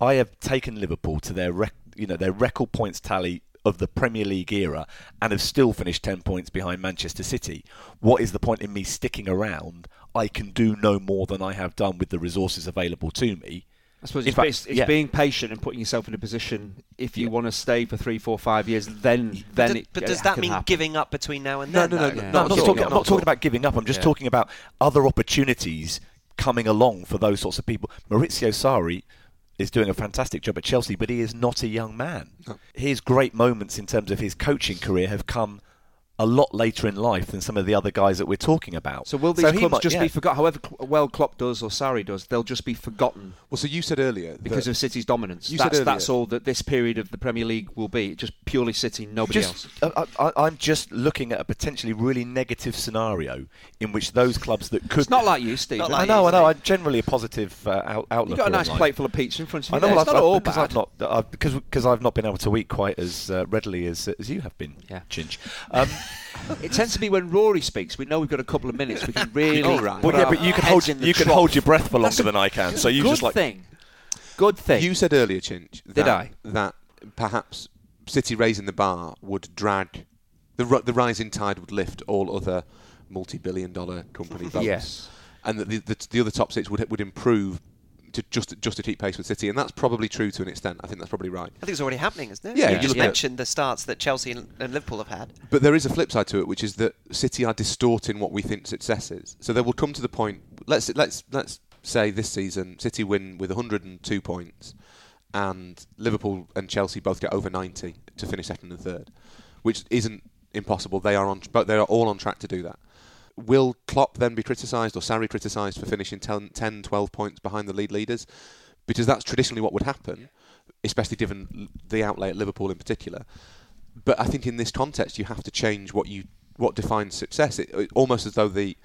I have taken Liverpool to their rec- you know their record points tally of the Premier League era and have still finished 10 points behind Manchester City. What is the point in me sticking around? I can do no more than I have done with the resources available to me. I suppose it's, fact, it's, it's yeah. being patient and putting yourself in a position. If you Yeah. want to stay for three, four, five years, then then do- it, but it does that can mean happen. giving up between now and then? no, no, though? no, Yeah. No, I'm not, talking, I'm not talking about giving up. I'm just Yeah. talking about other opportunities coming along for those sorts of people. Maurizio Sarri is doing a fantastic job at Chelsea, but he is not a young man. No. His great moments in terms of his coaching career have come a lot later in life than some of the other guys that we're talking about. So will these he clubs might- just yeah. be forgotten? However well Klopp does or Sarri does, they'll just be forgotten Well, so you said earlier because of City's dominance. You said that's, earlier- that's all that this period of the Premier League will be. Just purely City, nobody just, else. I, I, I'm just looking at a potentially really negative scenario in which those clubs that could. It's not like you, Steve. Not I like know, I know. I'm generally a positive uh, out, outlook. You've got a nice plate full of pizza in front of you. I know well, it's I've, not all because bad. I've not because because I've not been able to eat quite as uh, readily as as you have been, Yeah. Chinch. Um, It tends to be when Rory speaks. We know we've got a couple of minutes. We can really. Oh, right. well, yeah, but you can hold in the you can trough. hold your breath for longer a than I can. So you good just like thing. Good thing. You said earlier, Chinch, that, Did I? that perhaps City raising the bar would drag the ri- the rising tide would lift all other multi-billion-dollar company boats, Yes. and that the, the, the other top six would would improve to just just to keep pace with City, and that's probably true to an extent. I think that's probably right. I think it's already happening, isn't it? Yeah, you you just at- mentioned the starts that Chelsea and, and Liverpool have had. But there is a flip side to it, which is that City are distorting what we think success is. So they will come to the point. Let's let's let's say this season City win with 102 points, and Liverpool and Chelsea both get over 90 to finish second and third, which isn't impossible. They are on, but they are all on track to do that. Will Klopp then be criticised or Sarri criticised for finishing 10, 10, 12 points behind the lead leaders? Because that's traditionally what would happen, especially given the outlay at Liverpool in particular. But I think in this context, you have to change what you what defines success. It, it- almost as though the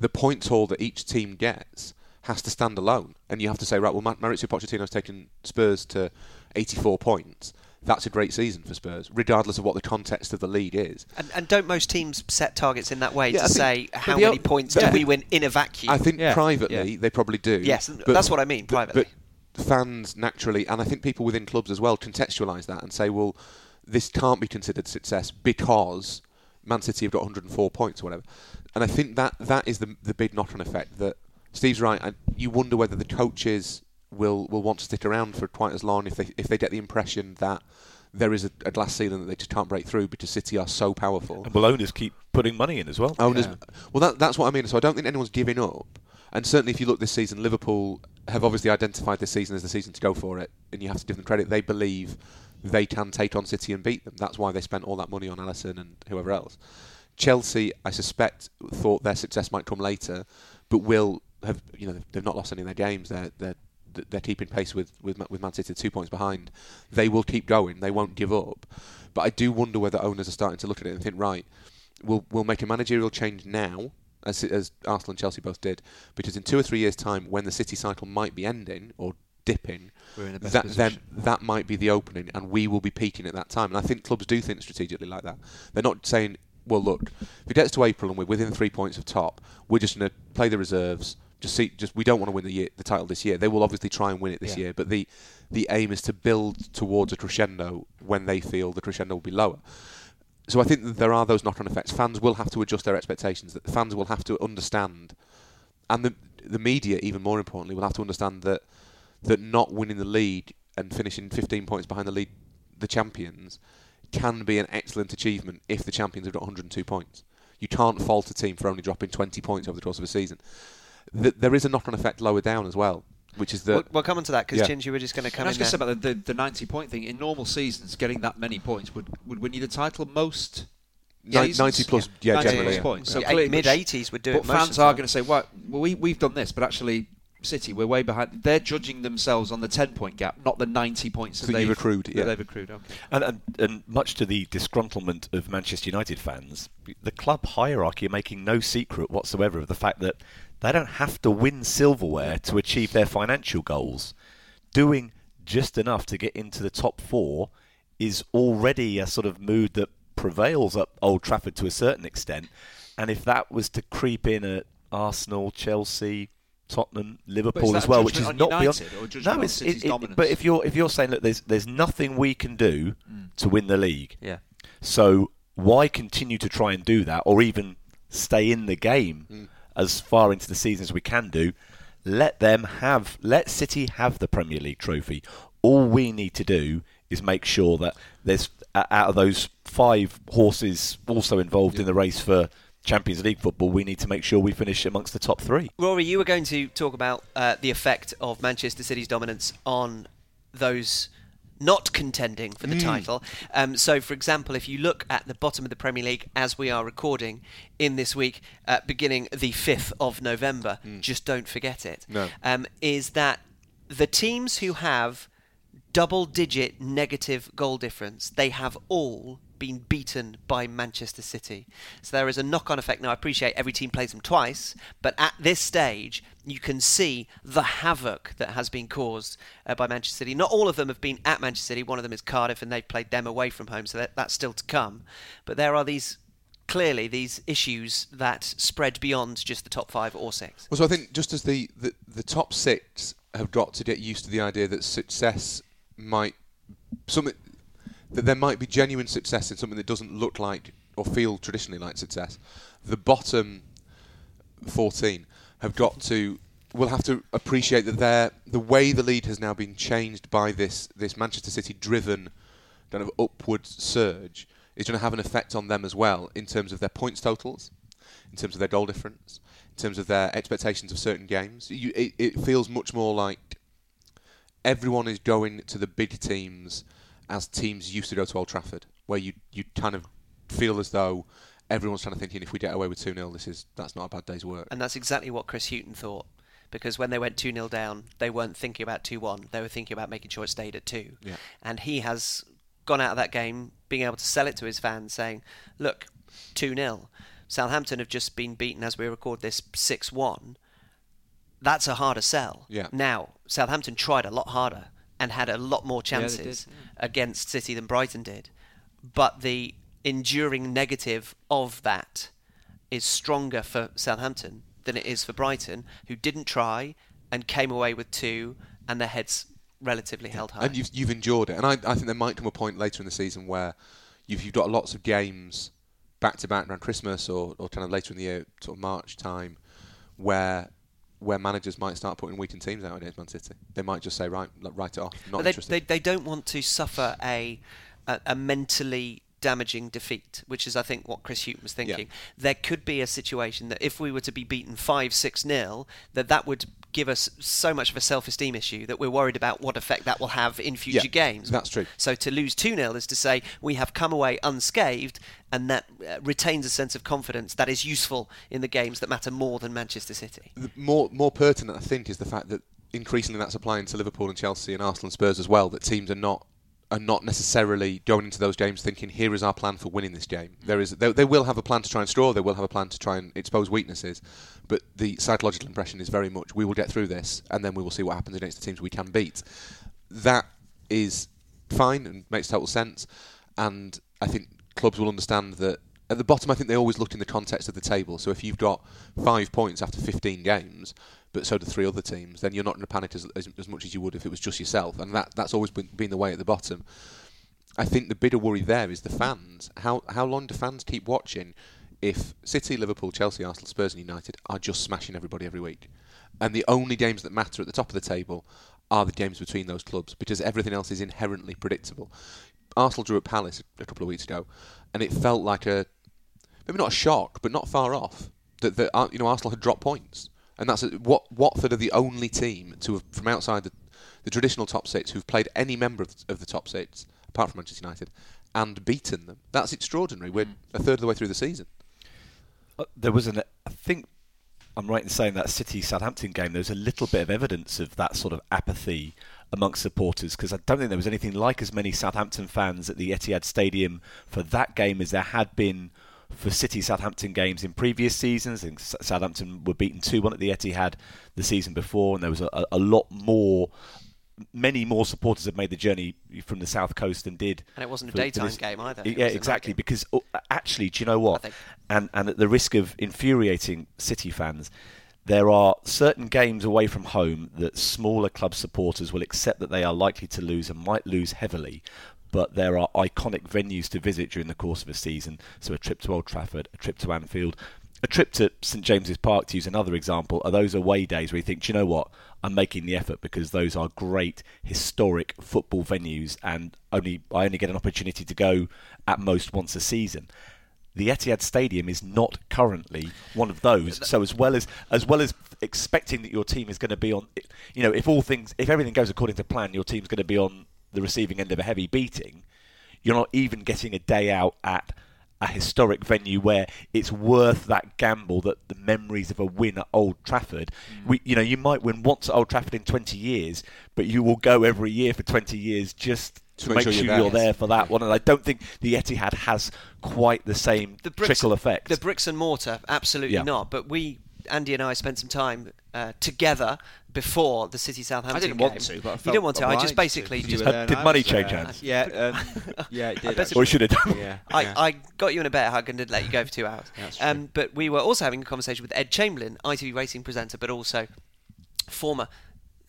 the points haul that each team gets has to stand alone, and you have to say, right, well, Ma- Mauricio Pochettino's taken Spurs to 84 points. That's a great season for Spurs, regardless of what the context of the league is. And, and don't most teams set targets in that way Yeah, to think- say how many o- points do I we win in a vacuum? I think Yeah, privately yeah. they probably do. Yes, but, that's what I mean, privately. But fans naturally, and I think people within clubs as well, contextualise that and say, well, this can't be considered success because Man City have got 104 points or whatever. And I think that that is the the big knock-on effect that Steve's right. And you wonder whether the coaches will will want to stick around for quite as long if they if they get the impression that there is a, a glass ceiling that they just can't break through because City are so powerful. And will owners keep putting money in as well? Owners, Yeah. well, that, that's what I mean. So I don't think anyone's giving up. And certainly, if you look this season, Liverpool have obviously identified this season as the season to go for it, and you have to give them credit. They believe they can take on City and beat them. That's why they spent all that money on Alisson and whoever else. Chelsea, I suspect, thought their success might come later, but will have. You know, they've not lost any of their games. They're they're they're keeping pace with with, with Man City, two points behind. They will keep going. They won't give up. But I do wonder whether owners are starting to look at it and think, right, we'll we'll make a managerial change now, as as Arsenal and Chelsea both did, because in two or three years' time, when the City cycle might be ending or dipping, We're in a better that then that might be the opening, and we will be peaking at that time. And I think clubs do think strategically like that. They're not saying, well, look, if it gets to April and we're within three points of top, we're just going to play the reserves. Just see, just we don't want to win the year, the title this year. They will obviously try and win it this Yeah. year, but the the aim is to build towards a crescendo when they feel the crescendo will be lower. So I think that there are those knock-on effects. Fans will have to adjust their expectations. That the fans will have to understand, and the the media, even more importantly, will have to understand that that not winning the league and finishing 15 points behind the league, the champions, can be an excellent achievement if the champions have got 102 points. You can't fault a team for only dropping 20 points over the course of a season. Th- there is a knock-on effect lower down as well, which is the. we'll, we'll come on to that because Yeah. Chinch, you were just going to And come I was in going to say about the, the, the 90 point thing. In normal seasons, getting that many points would, would win you the title most Ni- seasons. 90 plus, yeah, 90 generally, plus yeah. points. So Yeah, mid 80s would do But it. most of fans are going to say, well, well we, we've done this, but actually, City, we're way behind. They're judging themselves on the 10 point gap, not the 90 points that, That they've accrued, yeah. they've accrued. Okay. And, and, and much to the disgruntlement of Manchester United fans, the club hierarchy are making no secret whatsoever of the fact that they don't have to win silverware to achieve their financial goals. Doing just enough to get into the top four is already a sort of mood that prevails at Old Trafford to a certain extent. And if that was to creep in at Arsenal, Chelsea, Tottenham, Liverpool as well, which is not on beyond. No, it's, it- it- but if you're if you're saying look, there's there's nothing we can do to win the league, Yeah. so why continue to try and do that, or even stay in the game as far into the season as we can do? Let them have, let City have the Premier League trophy. All we need to do is make sure that there's out of those five horses also involved in the race for Champions League football, we need to make sure we finish amongst the top three. Rory, you were going to talk about uh, the effect of Manchester City's dominance on those not contending for the title. Um, so, for example, if you look at the bottom of the Premier League as we are recording in this week, uh, beginning the 5th of November, just don't forget it, No. um, is that the teams who have double digit negative goal difference, they have all been beaten by Manchester City. So there is a knock on effect. Now, I appreciate every team plays them twice, but at this stage, you can see the havoc that has been caused uh, by Manchester City. Not all of them have been at Manchester City. One of them is Cardiff, and they've played them away from home, so that, that's still to come. But there are these. Clearly, these issues that spread beyond just the top five or six. Well, so I think just as the, the, the top six have got to get used to the idea that success might something that there might be genuine success in something that doesn't look like or feel traditionally like success. The bottom fourteen have got to will have to appreciate that their the way the lead has now been changed by this this Manchester City driven kind of upward surge is going to have an effect on them as well in terms of their points totals, in terms of their goal difference, in terms of their expectations of certain games. You, it, it feels much more like everyone is going to the big teams as teams used to go to Old Trafford, where you you kind of feel as though everyone's trying to thinking if we get away with two 0 this is that's not a bad day's work. And that's exactly what Chris Hughton thought. Because when they went 2 0 down, they weren't thinking about 2 1. They were thinking about making sure it stayed at 2. Yeah. And he has gone out of that game being able to sell it to his fans, saying, look, 2 0. Southampton have just been beaten as we record this 6 1. That's a harder sell. Yeah. Now, Southampton tried a lot harder and had a lot more Yeah, they chances against City than Brighton did. But the enduring negative of that is stronger for Southampton than it is for Brighton, who didn't try and came away with two, and their heads relatively held high. And you've, you've endured it. And I, I think there might come a point later in the season where you've, you've got lots of games back to back around Christmas or, or kind of later in the year, sort of March time, where where managers might start putting weakened teams out against Man City. They might just say, right, like, write it off. Not they, interested. they, they don't want to suffer a, a, a mentally damaging defeat, which is, I think, what Chris Hughton was thinking. There could be a situation that if we were to be beaten 5 6 nil, that that would give us so much of a self esteem issue that we're worried about what effect that will have in future Yeah, games. that's true. So to lose 2 0 is to say we have come away unscathed, and that uh, retains a sense of confidence that is useful in the games that matter more than Manchester City. the more more pertinent, I think, is the fact that increasingly that's applying to Liverpool and Chelsea and Arsenal and Spurs as well. That teams are not are not necessarily going into those games thinking, "Here is our plan for winning this game." There is they, they will have a plan to try and straw. They will have a plan to try and expose weaknesses, but the psychological impression is very much, "We will get through this, and then we will see what happens against the teams we can beat." That is fine and makes total sense, and I think clubs will understand that. At the bottom, I think they always look in the context of the table. So if you've got five points after 15 games, but so do three other teams, then you're not going to panic as, as, as much as you would if it was just yourself. And that, that's always been, been the way at the bottom. I think the bigger worry there is the fans. How how long do fans keep watching if City, Liverpool, Chelsea, Arsenal, Spurs, and United are just smashing everybody every week, and the only games that matter at the top of the table are the games between those clubs because everything else is inherently predictable. Arsenal drew at Palace a couple of weeks ago, and it felt like a maybe not a shock, but not far off that that uh, you know Arsenal had dropped points, and that's a, what Watford are the only team to have from outside the, the traditional top six who've played any member of the, of the top six apart from Manchester United and beaten them. That's extraordinary. We're a third of the way through the season. Uh, there was an, I think, I'm right in saying that City Southampton game. There was a little bit of evidence of that sort of apathy amongst supporters because I don't think there was anything like as many Southampton fans at the Etihad Stadium for that game as there had been for City Southampton games in previous seasons. Think Southampton were beaten 2 1 at the Etihad the season before, and there was a, a, lot more. Many more supporters have made the journey from the south coast than did. And it wasn't a daytime this- game either. It Yeah, was a night exactly. Because oh, actually, do you know what? And and at the risk of infuriating City fans, there are certain games away from home that smaller club supporters will accept that they are likely to lose and might lose heavily. But there are iconic venues to visit during the course of a season. So a trip to Old Trafford, a trip to Anfield, a trip to St James's Park, to use another example, are those away days where you think, do you know what? I'm making the effort because those are great historic football venues, and only I only get an opportunity to go at most once a season. The Etihad Stadium is not currently one of those. So as well as as well as expecting that your team is going to be on, you know, if all things, if everything goes according to plan, your team's going to be on the receiving end of a heavy beating. You're not even getting a day out at a historic venue where it's worth that gamble that the memories of a win at Old Trafford. Mm. We, you know, you might win once at Old Trafford in 20 years, but you will go every year for 20 years just to, make sure you're you're there. there for that one. And I don't think the Etihad has quite the same the bricks, trickle effect. The bricks and mortar, absolutely Yeah. not. But we, Andy and I, spent some time uh, together before the City Southampton. I didn't game. want to, but I you felt didn't want to. I just obliged basically just. You were there Did money was change there. hands? Yeah, um, yeah, it did. bet it or should have done. Yeah, I, yeah. I got you in a better hug and did let you go for two hours. Um, but we were also having a conversation with Ed Chamberlain, ITV racing presenter, but also former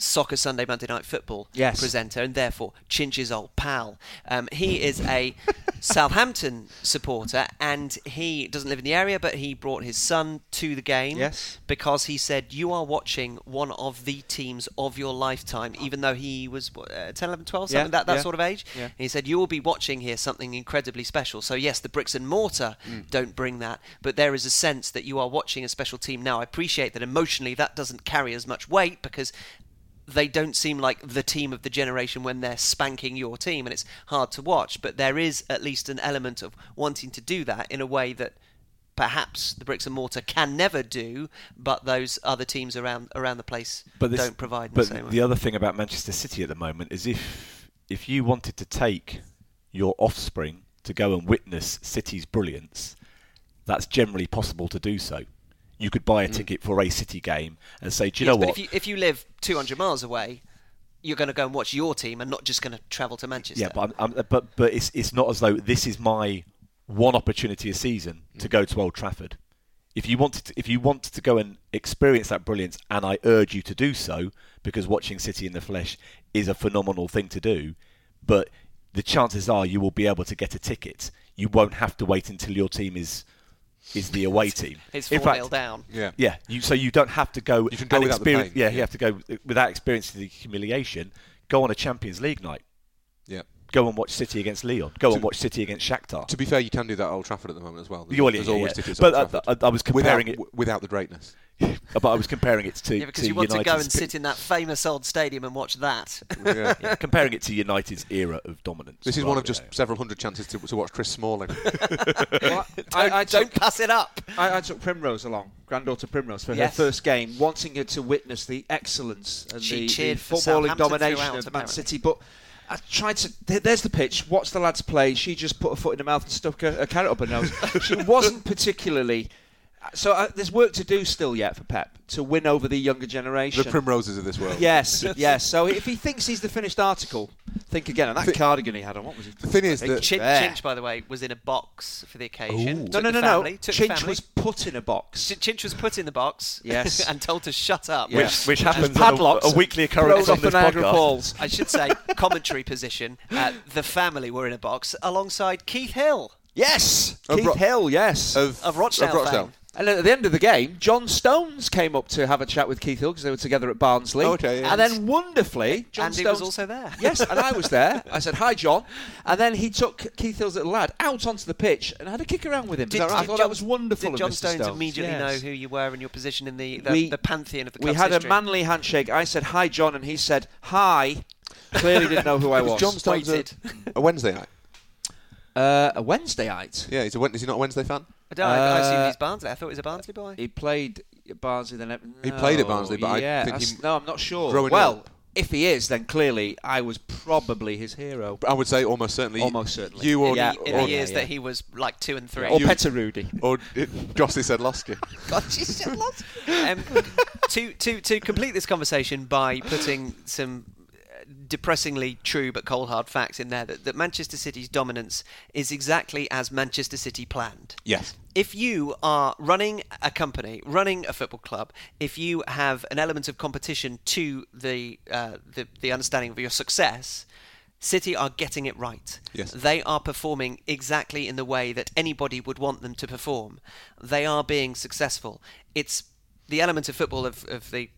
Soccer Sunday Monday Night Football Yes. presenter, and therefore Chinch's old pal. Um, he is a Southampton supporter, and he doesn't live in the area, but he brought his son to the game Yes. because he said you are watching one of the teams of your lifetime, even though he was what, uh, 10, 11, 12, something Yeah, that, that yeah, sort of age. yeah. And he said you will be watching here something incredibly special. So yes, the bricks and mortar Mm. don't bring that, but there is a sense that you are watching a special team now. I appreciate that emotionally that doesn't carry as much weight because they don't seem like the team of the generation when they're spanking your team and it's hard to watch but there is at least an element of wanting to do that in a way that perhaps the bricks and mortar can never do but those other teams around around the place But this- don't provide in But the same way. the other thing about Manchester City at the moment is if if you wanted to take your offspring to go and witness City's brilliance, that's generally possible to do so. You could buy a ticket for a City game and say, "Do you Mm. Yes, know what? if you, if you live 200 miles away you're going to go and watch your team and not just going to travel to Manchester Yeah, but I'm, I'm, but but it's it's not as though this is my one opportunity a season to go to Old Trafford. If you wanted to, if you want to go and experience that brilliance, and I urge you to do so, because watching City in the flesh is a phenomenal thing to do, but the chances are you will be able to get a ticket. you won't have to wait until your team is is the away team. It's In 4 fact, down. Yeah. Yeah, you, so you don't have to go. You can go and without the pain, Yeah, yeah. you have to go without experiencing the humiliation. Go on a Champions League night. Yeah. Go and watch City against Lyon. Go To- and watch City against Shakhtar. To be fair, you can do that at Old Trafford at the moment as well. There's, Yeah, well, there's yeah, always yeah. tickets But Old I- I- I was comparing without, it- without the greatness. but I was comparing it to Yeah, because to you want to go and United's- sit in that famous old stadium and watch that. Yeah. yeah, comparing it to United's era of dominance. This is one of just than- several hundred chances to, to watch Chris Smalling. Well, don't, I, I, don't pass it up. I, I took Primrose along, granddaughter Primrose, for Yes. her first game, wanting her to witness the excellence and She the, the cheered for footballing domination throughout, of Man apparently. City. But I tried to. There's the pitch. Watch the lads play. She just put her foot in her mouth and stuck a, a carrot up her nose. she wasn't particularly. So uh, there's work to do still yet for Pep to win over the younger generation. the primroses of this world. Yes, yes. So if he thinks he's the finished article, think again. And that Thi- cardigan he had on, what was it? The thing is that Chin, Chinch, by the way, was in a box for the occasion. No, no, no, family, no. Took Chinch was put in a box. Ch- Chinch was put in the box. Yes. and told to shut up. Yeah. which, which happens padlocks a, a weekly occurrence on this podcast. Falls. I should say commentary position. Uh, the family were in a box alongside Keith Hill Yes, Of Keith Ro- Hill. Yes. of, of Rochdale. fame. And at the end of the game, John Stones came up to have a chat with Keith Hill because they were together at Barnsley. Oh, okay, yeah. And then wonderfully, John Andy Stones was also there. Yes, and I was there. I said hi, John, and then he took Keith Hill's little lad out onto the pitch and had a kick around with him. Did- I thought John- that was wonderful. Did of John Mr. Stones, Stones. immediately Yes. know who you were and your position in the, the, We- the pantheon of the We had history? a manly handshake. I said hi, John, and he said hi. Clearly didn't know who I was. Was John Stones a, a Wednesday night? Uh, a Wednesday night. Yeah, he's a, Wed- is he not a Wednesday fan? I, don't, I, I assumed Uh, he's Barnsley. I thought he was a Barnsley boy. He played at Barnsley. Then He played at Barnsley, but I think s- he- no, I'm not sure. growing well, up- if he is, then clearly I was probably his hero. I would say almost certainly. Almost certainly. You or, Yeah, in or- the years yeah, that he was like two and three. Or You- Petter Rudi. or it, Jossie said Losky. God, you still lost. Um, to to to complete this conversation by putting some depressingly true but cold hard facts in there that, that Manchester City's dominance is exactly as Manchester City planned. Yes. If you are running a company, running a football club, if you have an element of competition to the uh, the, the understanding of your success, City are getting it right. Yes. They are performing exactly in the way that anybody would want them to perform. They are being successful. It's the element of football of, of the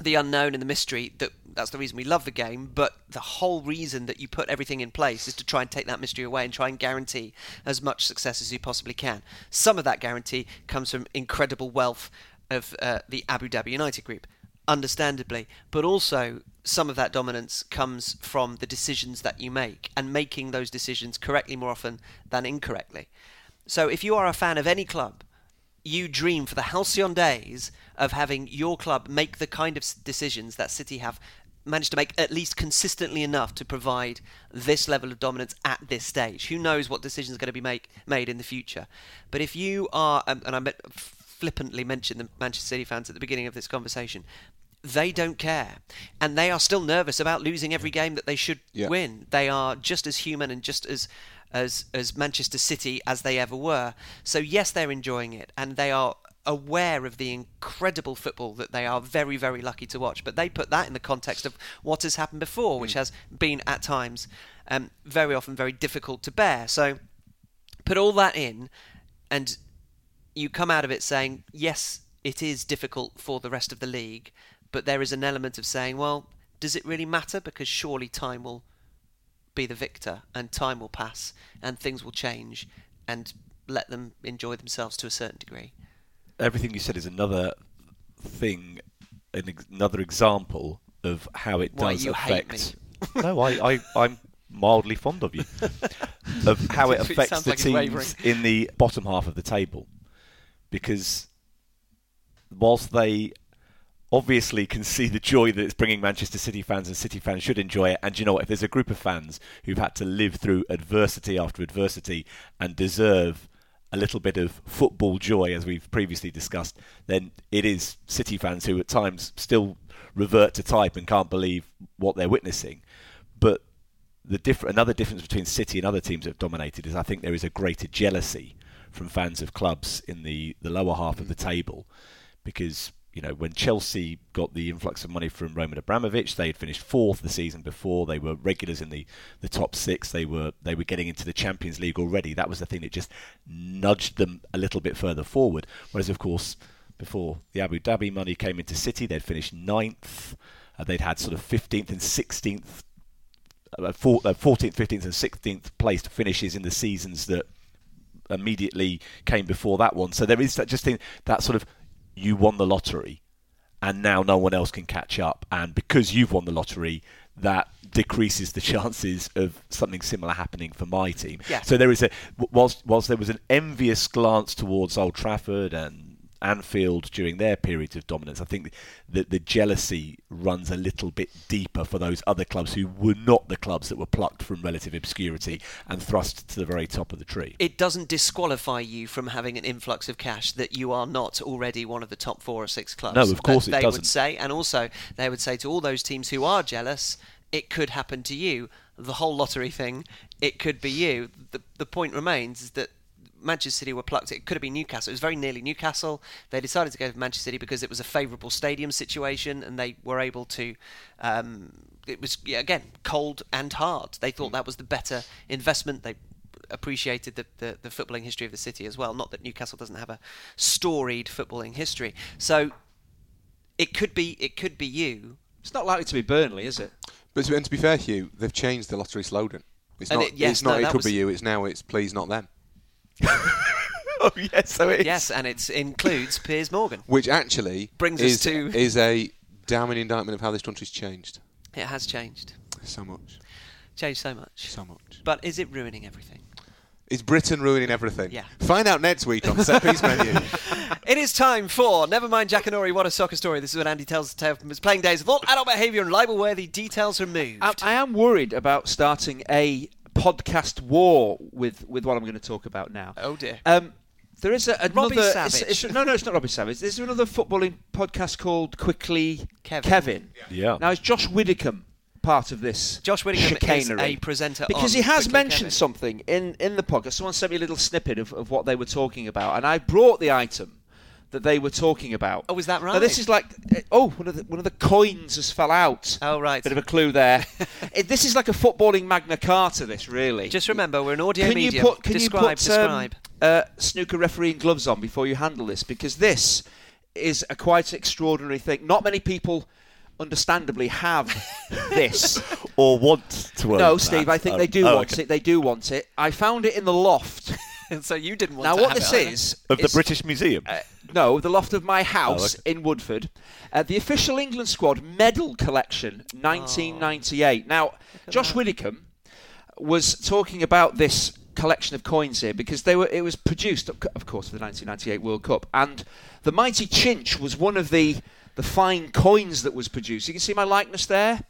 the unknown and the mystery that that's the reason we love the game but the whole reason that you put everything in place is to try and take that mystery away and try and guarantee as much success as you possibly can. Some of that guarantee comes from incredible wealth of uh, the Abu Dhabi United group understandably but also some of that dominance comes from the decisions that you make and making those decisions correctly more often than incorrectly. So if you are a fan of any club you dream for the halcyon days of having your club make the kind of decisions that City have managed to make at least consistently enough to provide this level of dominance at this stage. Who knows what decisions are going to be make, made in the future? But if you are, um, and I met, flippantly mentioned the Manchester City fans at the beginning of this conversation, they don't care. And they are still nervous about losing every game that they should Yeah. win. They are just as human and just as as as Manchester City as they ever were. So yes, they're enjoying it and they are aware of the incredible football that they are very very lucky to watch. But they put that in the context of what has happened before, which has been at times um, very often very difficult to bear. So put all that in and you come out of it saying, yes, it is difficult for the rest of the league, but there is an element of saying, well, does it really matter? Because surely time will be the victor and time will pass and things will change and let them enjoy themselves to a certain degree. Everything you said is another thing, an ex- another example of how it Why does you hate affect. no, I, I, I'm mildly fond of you. of how it It affects sounds the like it's wavering. teams in the bottom half of the table, because whilst they obviously can see the joy that it's bringing Manchester City fans, and City fans should enjoy it. And you know what? If there's a group of fans who've had to live through adversity after adversity and deserve a little bit of football joy, as we've previously discussed, then it is City fans who at times still revert to type and can't believe what they're witnessing. But the diff- another difference between City and other teams that have dominated is I think there is a greater jealousy from fans of clubs in the, the lower half of the table because you know, when Chelsea got the influx of money from Roman Abramovich, they had finished fourth the season before. They were regulars in the, the top six. They were they were getting into the Champions League already. That was the thing that just nudged them a little bit further forward. Whereas, of course, before the Abu Dhabi money came into City, they'd finished ninth. Uh, they'd had sort of 15th and 16th, uh, uh, 14th, 15th, and 16th placed finishes in the seasons that immediately came before that one. So there is that just thing that sort of you won the lottery and now no one else can catch up and because you've won the lottery that decreases the chances of something similar happening for my team. Yeah. So there is a whilst whilst there was an envious glance towards Old Trafford and Anfield during their periods of dominance, I think that the jealousy runs a little bit deeper for those other clubs who were not the clubs that were plucked from relative obscurity and thrust to the very top of the tree. It doesn't disqualify you from having an influx of cash that you are not already one of the top four or six clubs. No, of course it they doesn't. would say, and also they would say to all those teams who are jealous, it could happen to you. The whole lottery thing, it could be you. The the point remains is that Manchester City were plucked. It could have been Newcastle. It was very nearly Newcastle. They decided to go for Manchester City because it was a favourable stadium situation, and they were able to. Um, it was yeah, again cold and hard. They thought that was the better investment. They appreciated the, the, the footballing history of the city as well. Not that Newcastle doesn't have a storied footballing history. So it could be it could be you. It's not likely to be Burnley, is it? But to, and to be fair, Hugh, they've changed the lottery slogan. It's And not. it- yes, it's not. no, it could was- be you. It's now. It's please not them. oh yes, so it is. Yes, and it includes Piers Morgan. Which actually Brings us to- is a damning indictment of how this country's changed It has changed, so much, changed so much. so much. But is it ruining everything? Is Britain ruining everything? Yeah. Find out next week on Set Piece Menu. It is time for Never Mind Jackanory, What a Soccer Story. This is when Andy tells the tale from his playing days with all adult behaviour and libel-worthy details removed. I, I am worried about starting a podcast war with, with what I'm going to talk about now. oh dear. Um, there is a, Robbie another. Savage. It's, it's, no, no, it's not Robbie Savage. There's another footballing podcast called Quickly Kevin. Yeah. Now, is Josh Widdicombe part of this? Josh Widdicombe is chicanery? a presenter because on he has Quickly mentioned Kevin. something in in the podcast. Someone sent me a little snippet of, of what they were talking about, and I brought the item that they were talking about. Oh, is that Now, this is like uh, oh, one of the one of the coins has fell out. Oh, right. Bit of a clue there. it, this is like a footballing Magna Carta. This really. Just remember, we're an audio can medium. you put can describe, you put describe. Um, uh, snooker refereeing gloves on before you handle this because this is a quite extraordinary thing. Not many people, understandably, have this. or want to. own no, that. Steve, I think Oh, they do oh, want okay. it. They do want it. I found it in the loft. so you didn't want now, to what have this it either. is of the British Museum. uh, no, the loft of my house Oh, okay. in Woodford. Uh, the official England squad medal collection, 1998. Now, Josh Widdicombe was talking about this collection of coins here because they were it was produced, of co- of course, for the 1998 World Cup, and the mighty Chinch was one of the the fine coins that was produced. You can see my likeness there.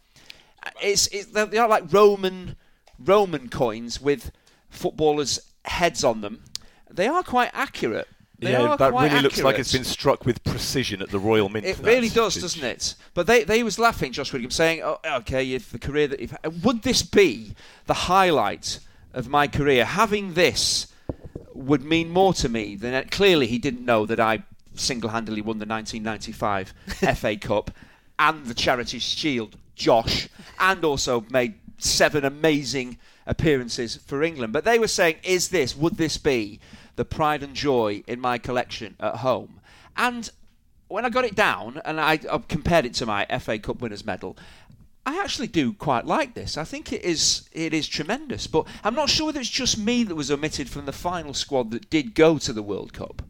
Uh, It's, it's they're, they are like Roman Roman coins with footballers' heads on them. They are quite accurate. They yeah, that really looks like it's been struck with precision at the Royal Mint. It really does, doesn't it? But they, they was laughing, Josh Widdicombe, saying, "Oh, okay, if the career that you've had, would this be the highlight of my career? Having this would mean more to me than it. clearly he didn't know that I single-handedly won the 1995 FA Cup and the Charity Shield, Josh, and also made seven amazing appearances for England. But they were saying, is this, would this be the pride and joy in my collection at home? And when I got it down and I, I compared it to my FA Cup winners medal, I actually do quite like this. I think it is it is tremendous, but I'm not sure whether it's just me that was omitted from the final squad that did go to the World Cup.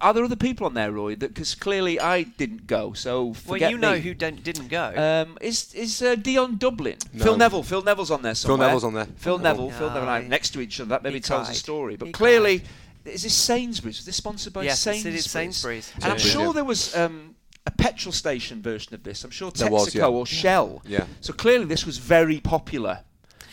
Are there other people on there, Roy? That because clearly I didn't go, so forget Well, you know me. who don't, didn't go. Um, is is uh, Dion Dublin? No. Phil Neville. Phil Neville's on there somewhere. Phil Neville's on there. Phil Phil Neville. Neville. Phil Neville. And I next to each other. That maybe he tells a story. But He clearly, is this Sainsbury's? Was this sponsored by Yes, it's- Sainsbury's? it's Sainsbury's. And I'm sure yeah. there was um, a petrol station version of this. I'm sure Texaco was, yeah. or Shell. Yeah. So clearly, this was very popular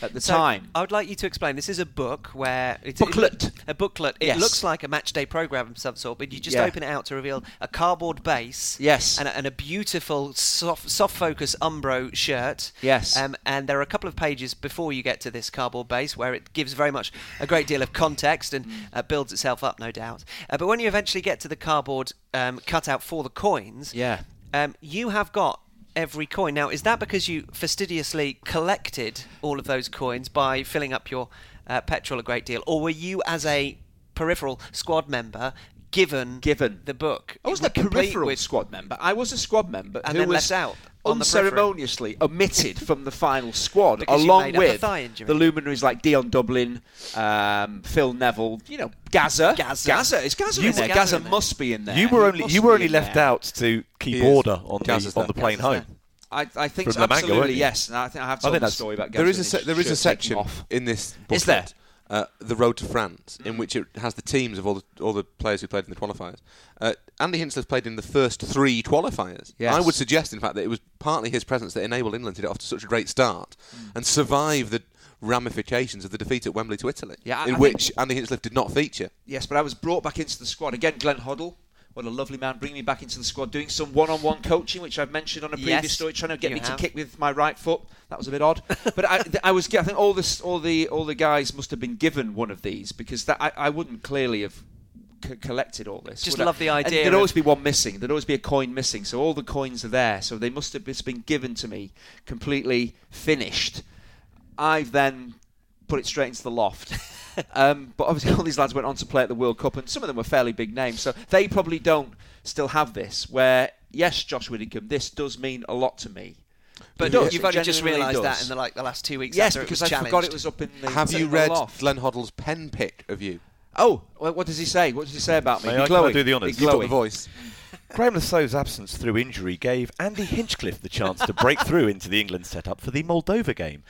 at the So, time. I would like you to explain. This is a book where it's Booklet. It, a booklet. It Yes. looks like a match day program of some sort, but you just Yeah. open it out to reveal a cardboard base. Yes. And a, and a beautiful soft, soft focus Umbro shirt. Yes. Um, and there are a couple of pages before you get to this cardboard base where it gives very much a great deal of context and uh, builds itself up, no doubt. Uh, but when you eventually get to the cardboard um, cutout for the coins, Yeah. um, you have got every coin. Now, is that because you fastidiously collected all of those coins by filling up your uh, petrol a great deal, or were you, as a peripheral squad member, given Given. the book? I wasn't a peripheral with- squad member. I was a squad member And who then was left out on the unceremoniously omitted from the final squad, Because along made up a with the luminaries like Dion Dublin, um, Phil Neville, you know, Gazza. Gazza. Gazza. Is Gazza You in there? Gazza Gazza must be in there. You were only you were only left there. out to keep He order on Gazza's the on the plane Gazza's home. I, I think so, La Manga, absolutely yes. And I think I have I told think the story about Gazza. There is a se- there is a section off. in this Is there? Uh, the Road to France, in which it has the teams of all the all the players who played in the qualifiers. Uh, Andy Hinchcliffe played in the first three qualifiers. Yes. I would suggest, in fact, that it was partly his presence that enabled England to get off to such a great start Mm. and survive the ramifications of the defeat at Wembley to Italy, Yeah, I- in I which think- Andy Hinchcliffe did not feature. Yes, but I was brought back into the squad again. Glenn Hoddle, what a lovely man, bringing me back into the squad, doing some one-on-one coaching, which I've mentioned on a previous Yes, story, trying to get me have. to kick with my right foot. That was a bit odd, but I, I was. I think all this, all the, all the guys must have been given one of these because that I, I wouldn't clearly have. c- collected all this. Just would I? love the And idea there'd always be one missing. There'd always be a coin missing. So all the coins are there. So they must have just been given to me completely finished. I've then put it straight into the loft. um, but obviously, all these lads went on to play at the World Cup, and some of them were fairly big names, so they probably don't still have this. Where yes, Josh Whittingham, this does mean a lot to me. But It does, you've only just genuinely realised that in the like the last two weeks. Yes, after because it was I challenged. forgot it was up in the. Have you read loft. Glenn Hoddle's pen pick of you? Oh, well, what does he say? What does he say about me? May Be I- can I glowing. do the honours? Be You got the voice. Graeme Le Saux's absence through injury gave Andy Hinchcliffe the chance to break through into the England setup for the Moldova game.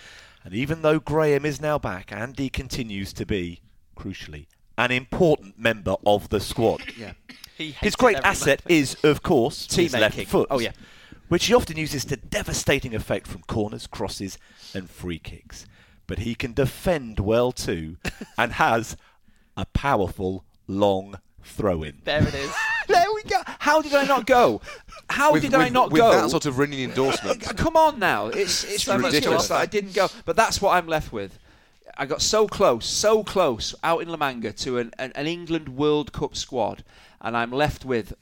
And even though Graeme is now back, Andy continues to be, crucially, an important member of the squad. Yeah. His great asset man. is, of course, his left Team-making. foot. Oh, yeah. Which he often uses to devastating effect from corners, crosses, and free kicks. But he can defend well too, and has a powerful, long throw in. There it is. There we go. How did I not go? How with, did I not with go? that sort of ringing endorsement? Come on now, it's it's So ridiculous that I didn't go. But that's what I'm left with. I got so close, so close out in La Manga to an, an, an England World Cup squad, and I'm left with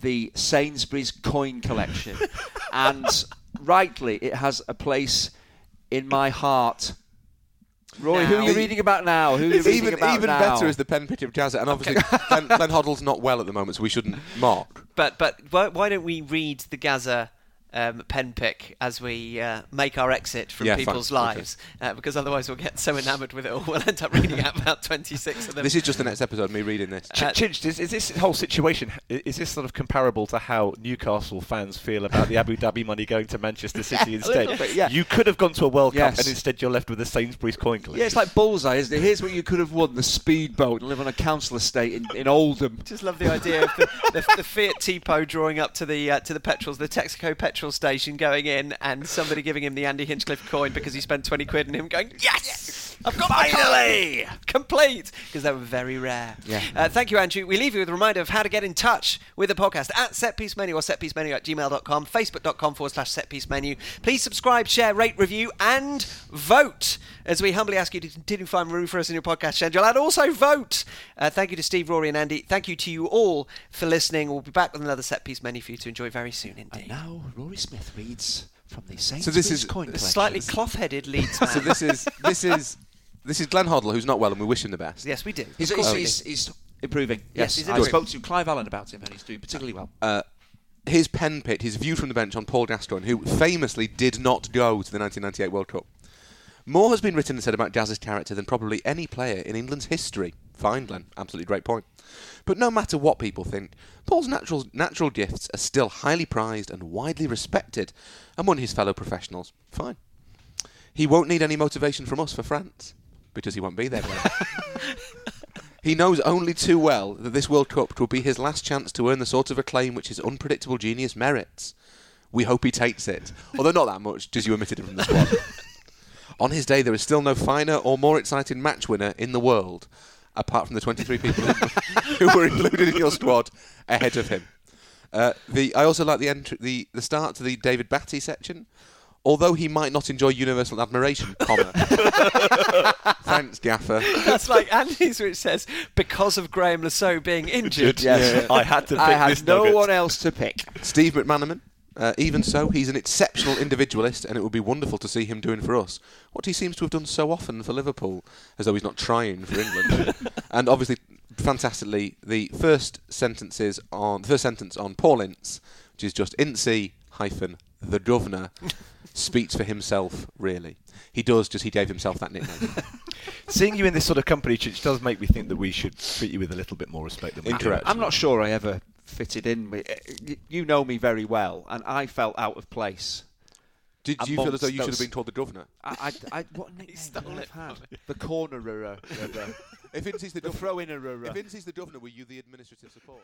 the Sainsbury's coin collection, and rightly it has a place in my heart. Roy, who are you reading about now? Who are you reading even about even now? better is the pen pitch of Gazza, and obviously Glenn, Glenn Hoddle's not well at the moment, so we shouldn't mark. But but why, why don't we read the Gazza um, pen pick as we uh, make our exit from Yeah, fine. people's Okay. lives? Uh, because otherwise we'll get so enamoured with it all, we'll end up reading out about 26 of them. This is just the next episode, me reading this. Uh, Ch- Chinch, is, is this whole situation is this sort of comparable to how Newcastle fans feel about the Abu Dhabi money going to Manchester City a instead? little bit, yeah. You could have gone to a World Cup and instead you're left with a Sainsbury's coin collection. Yeah, it's like bullseye, isn't it? Here's what you could have won: the speedboat and live on a council estate in, in Oldham. Just love the idea of the, the, the Fiat Tipo drawing up to the uh, to the petrols, the Texaco petrol station, going in, and somebody giving him the Andy Hinchcliffe coin because he spent twenty quid, and him going, "Yes, I've got my Finally!" coin! complete!" Because they were very rare. Yeah. Uh, thank you, Andrew. We leave you with a reminder of how to get in touch with the podcast at setpiecemenu or setpiecemenu at gmail.com, facebook.com forward slash setpiecemenu. Please subscribe, share, rate, review, and vote as we humbly ask you to continue to find room for us in your podcast schedule and also vote. Uh, thank you to Steve, Rory, and Andy. Thank you to you all for listening. We'll be back with another set piece menu for you to enjoy very soon And indeed. now Rory Smith reads from the Saints So this is- coin collection. slightly cloth-headed Leeds man. So this is this is this is Glenn Hoddle, who's not well, and we wish him the best. yes, we do. He's, he's, he's, he's improving. Yes, Yes, he's I spoke to Clive Allen about him, and he's doing particularly well. Uh, his pen pit, his view from the bench on Paul Gascoigne, who famously did not go to the 1998 World Cup. More has been written and said about Gazza's character than probably any player in England's history. Fine, Glenn. Absolutely great point. But no matter what people think, Paul's natural, natural gifts are still highly prized and widely respected among his fellow professionals. Fine. He won't need any motivation from us for France, because he won't be there. He knows only too well that this World Cup will be his last chance to earn the sort of acclaim which his unpredictable genius merits. We hope he takes it, although not that much, because you omitted him from the squad. On his day, there is still no finer or more exciting match winner in the world, apart from the 23 people who were included in your squad ahead of him. Uh, the I also like the, entry, the the start to the David Batty section. Although he might not enjoy universal admiration, comma. Thanks, Gaffer. That's like Andy's, which says because of Graeme Le Saux being injured. Yes. I had to pick I this had no nugget. one else to pick. Steve McManaman. Uh, even so, he's an exceptional individualist, and it would be wonderful to see him doing for us what he seems to have done so often for Liverpool, as though he's not trying for England. and obviously, fantastically, the first sentences on the first sentence on Paul Ince, which is just Incy hyphen the governor, speaks for himself. Really, he does. Just he gave himself that nickname. Seeing you in this sort of company, Chich, does make me think that we should treat you with a little bit more respect than we do. Incorrect. I'm not sure I ever fitted in. Eh, eh, you know me very well, and I felt out of place. Did you feel as though you should have been called the governor? I, I, I what nickname stole I it have had? The cornerer, If Incy's the the governor, throw-inner. if Incy's the governor, were you the administrative support?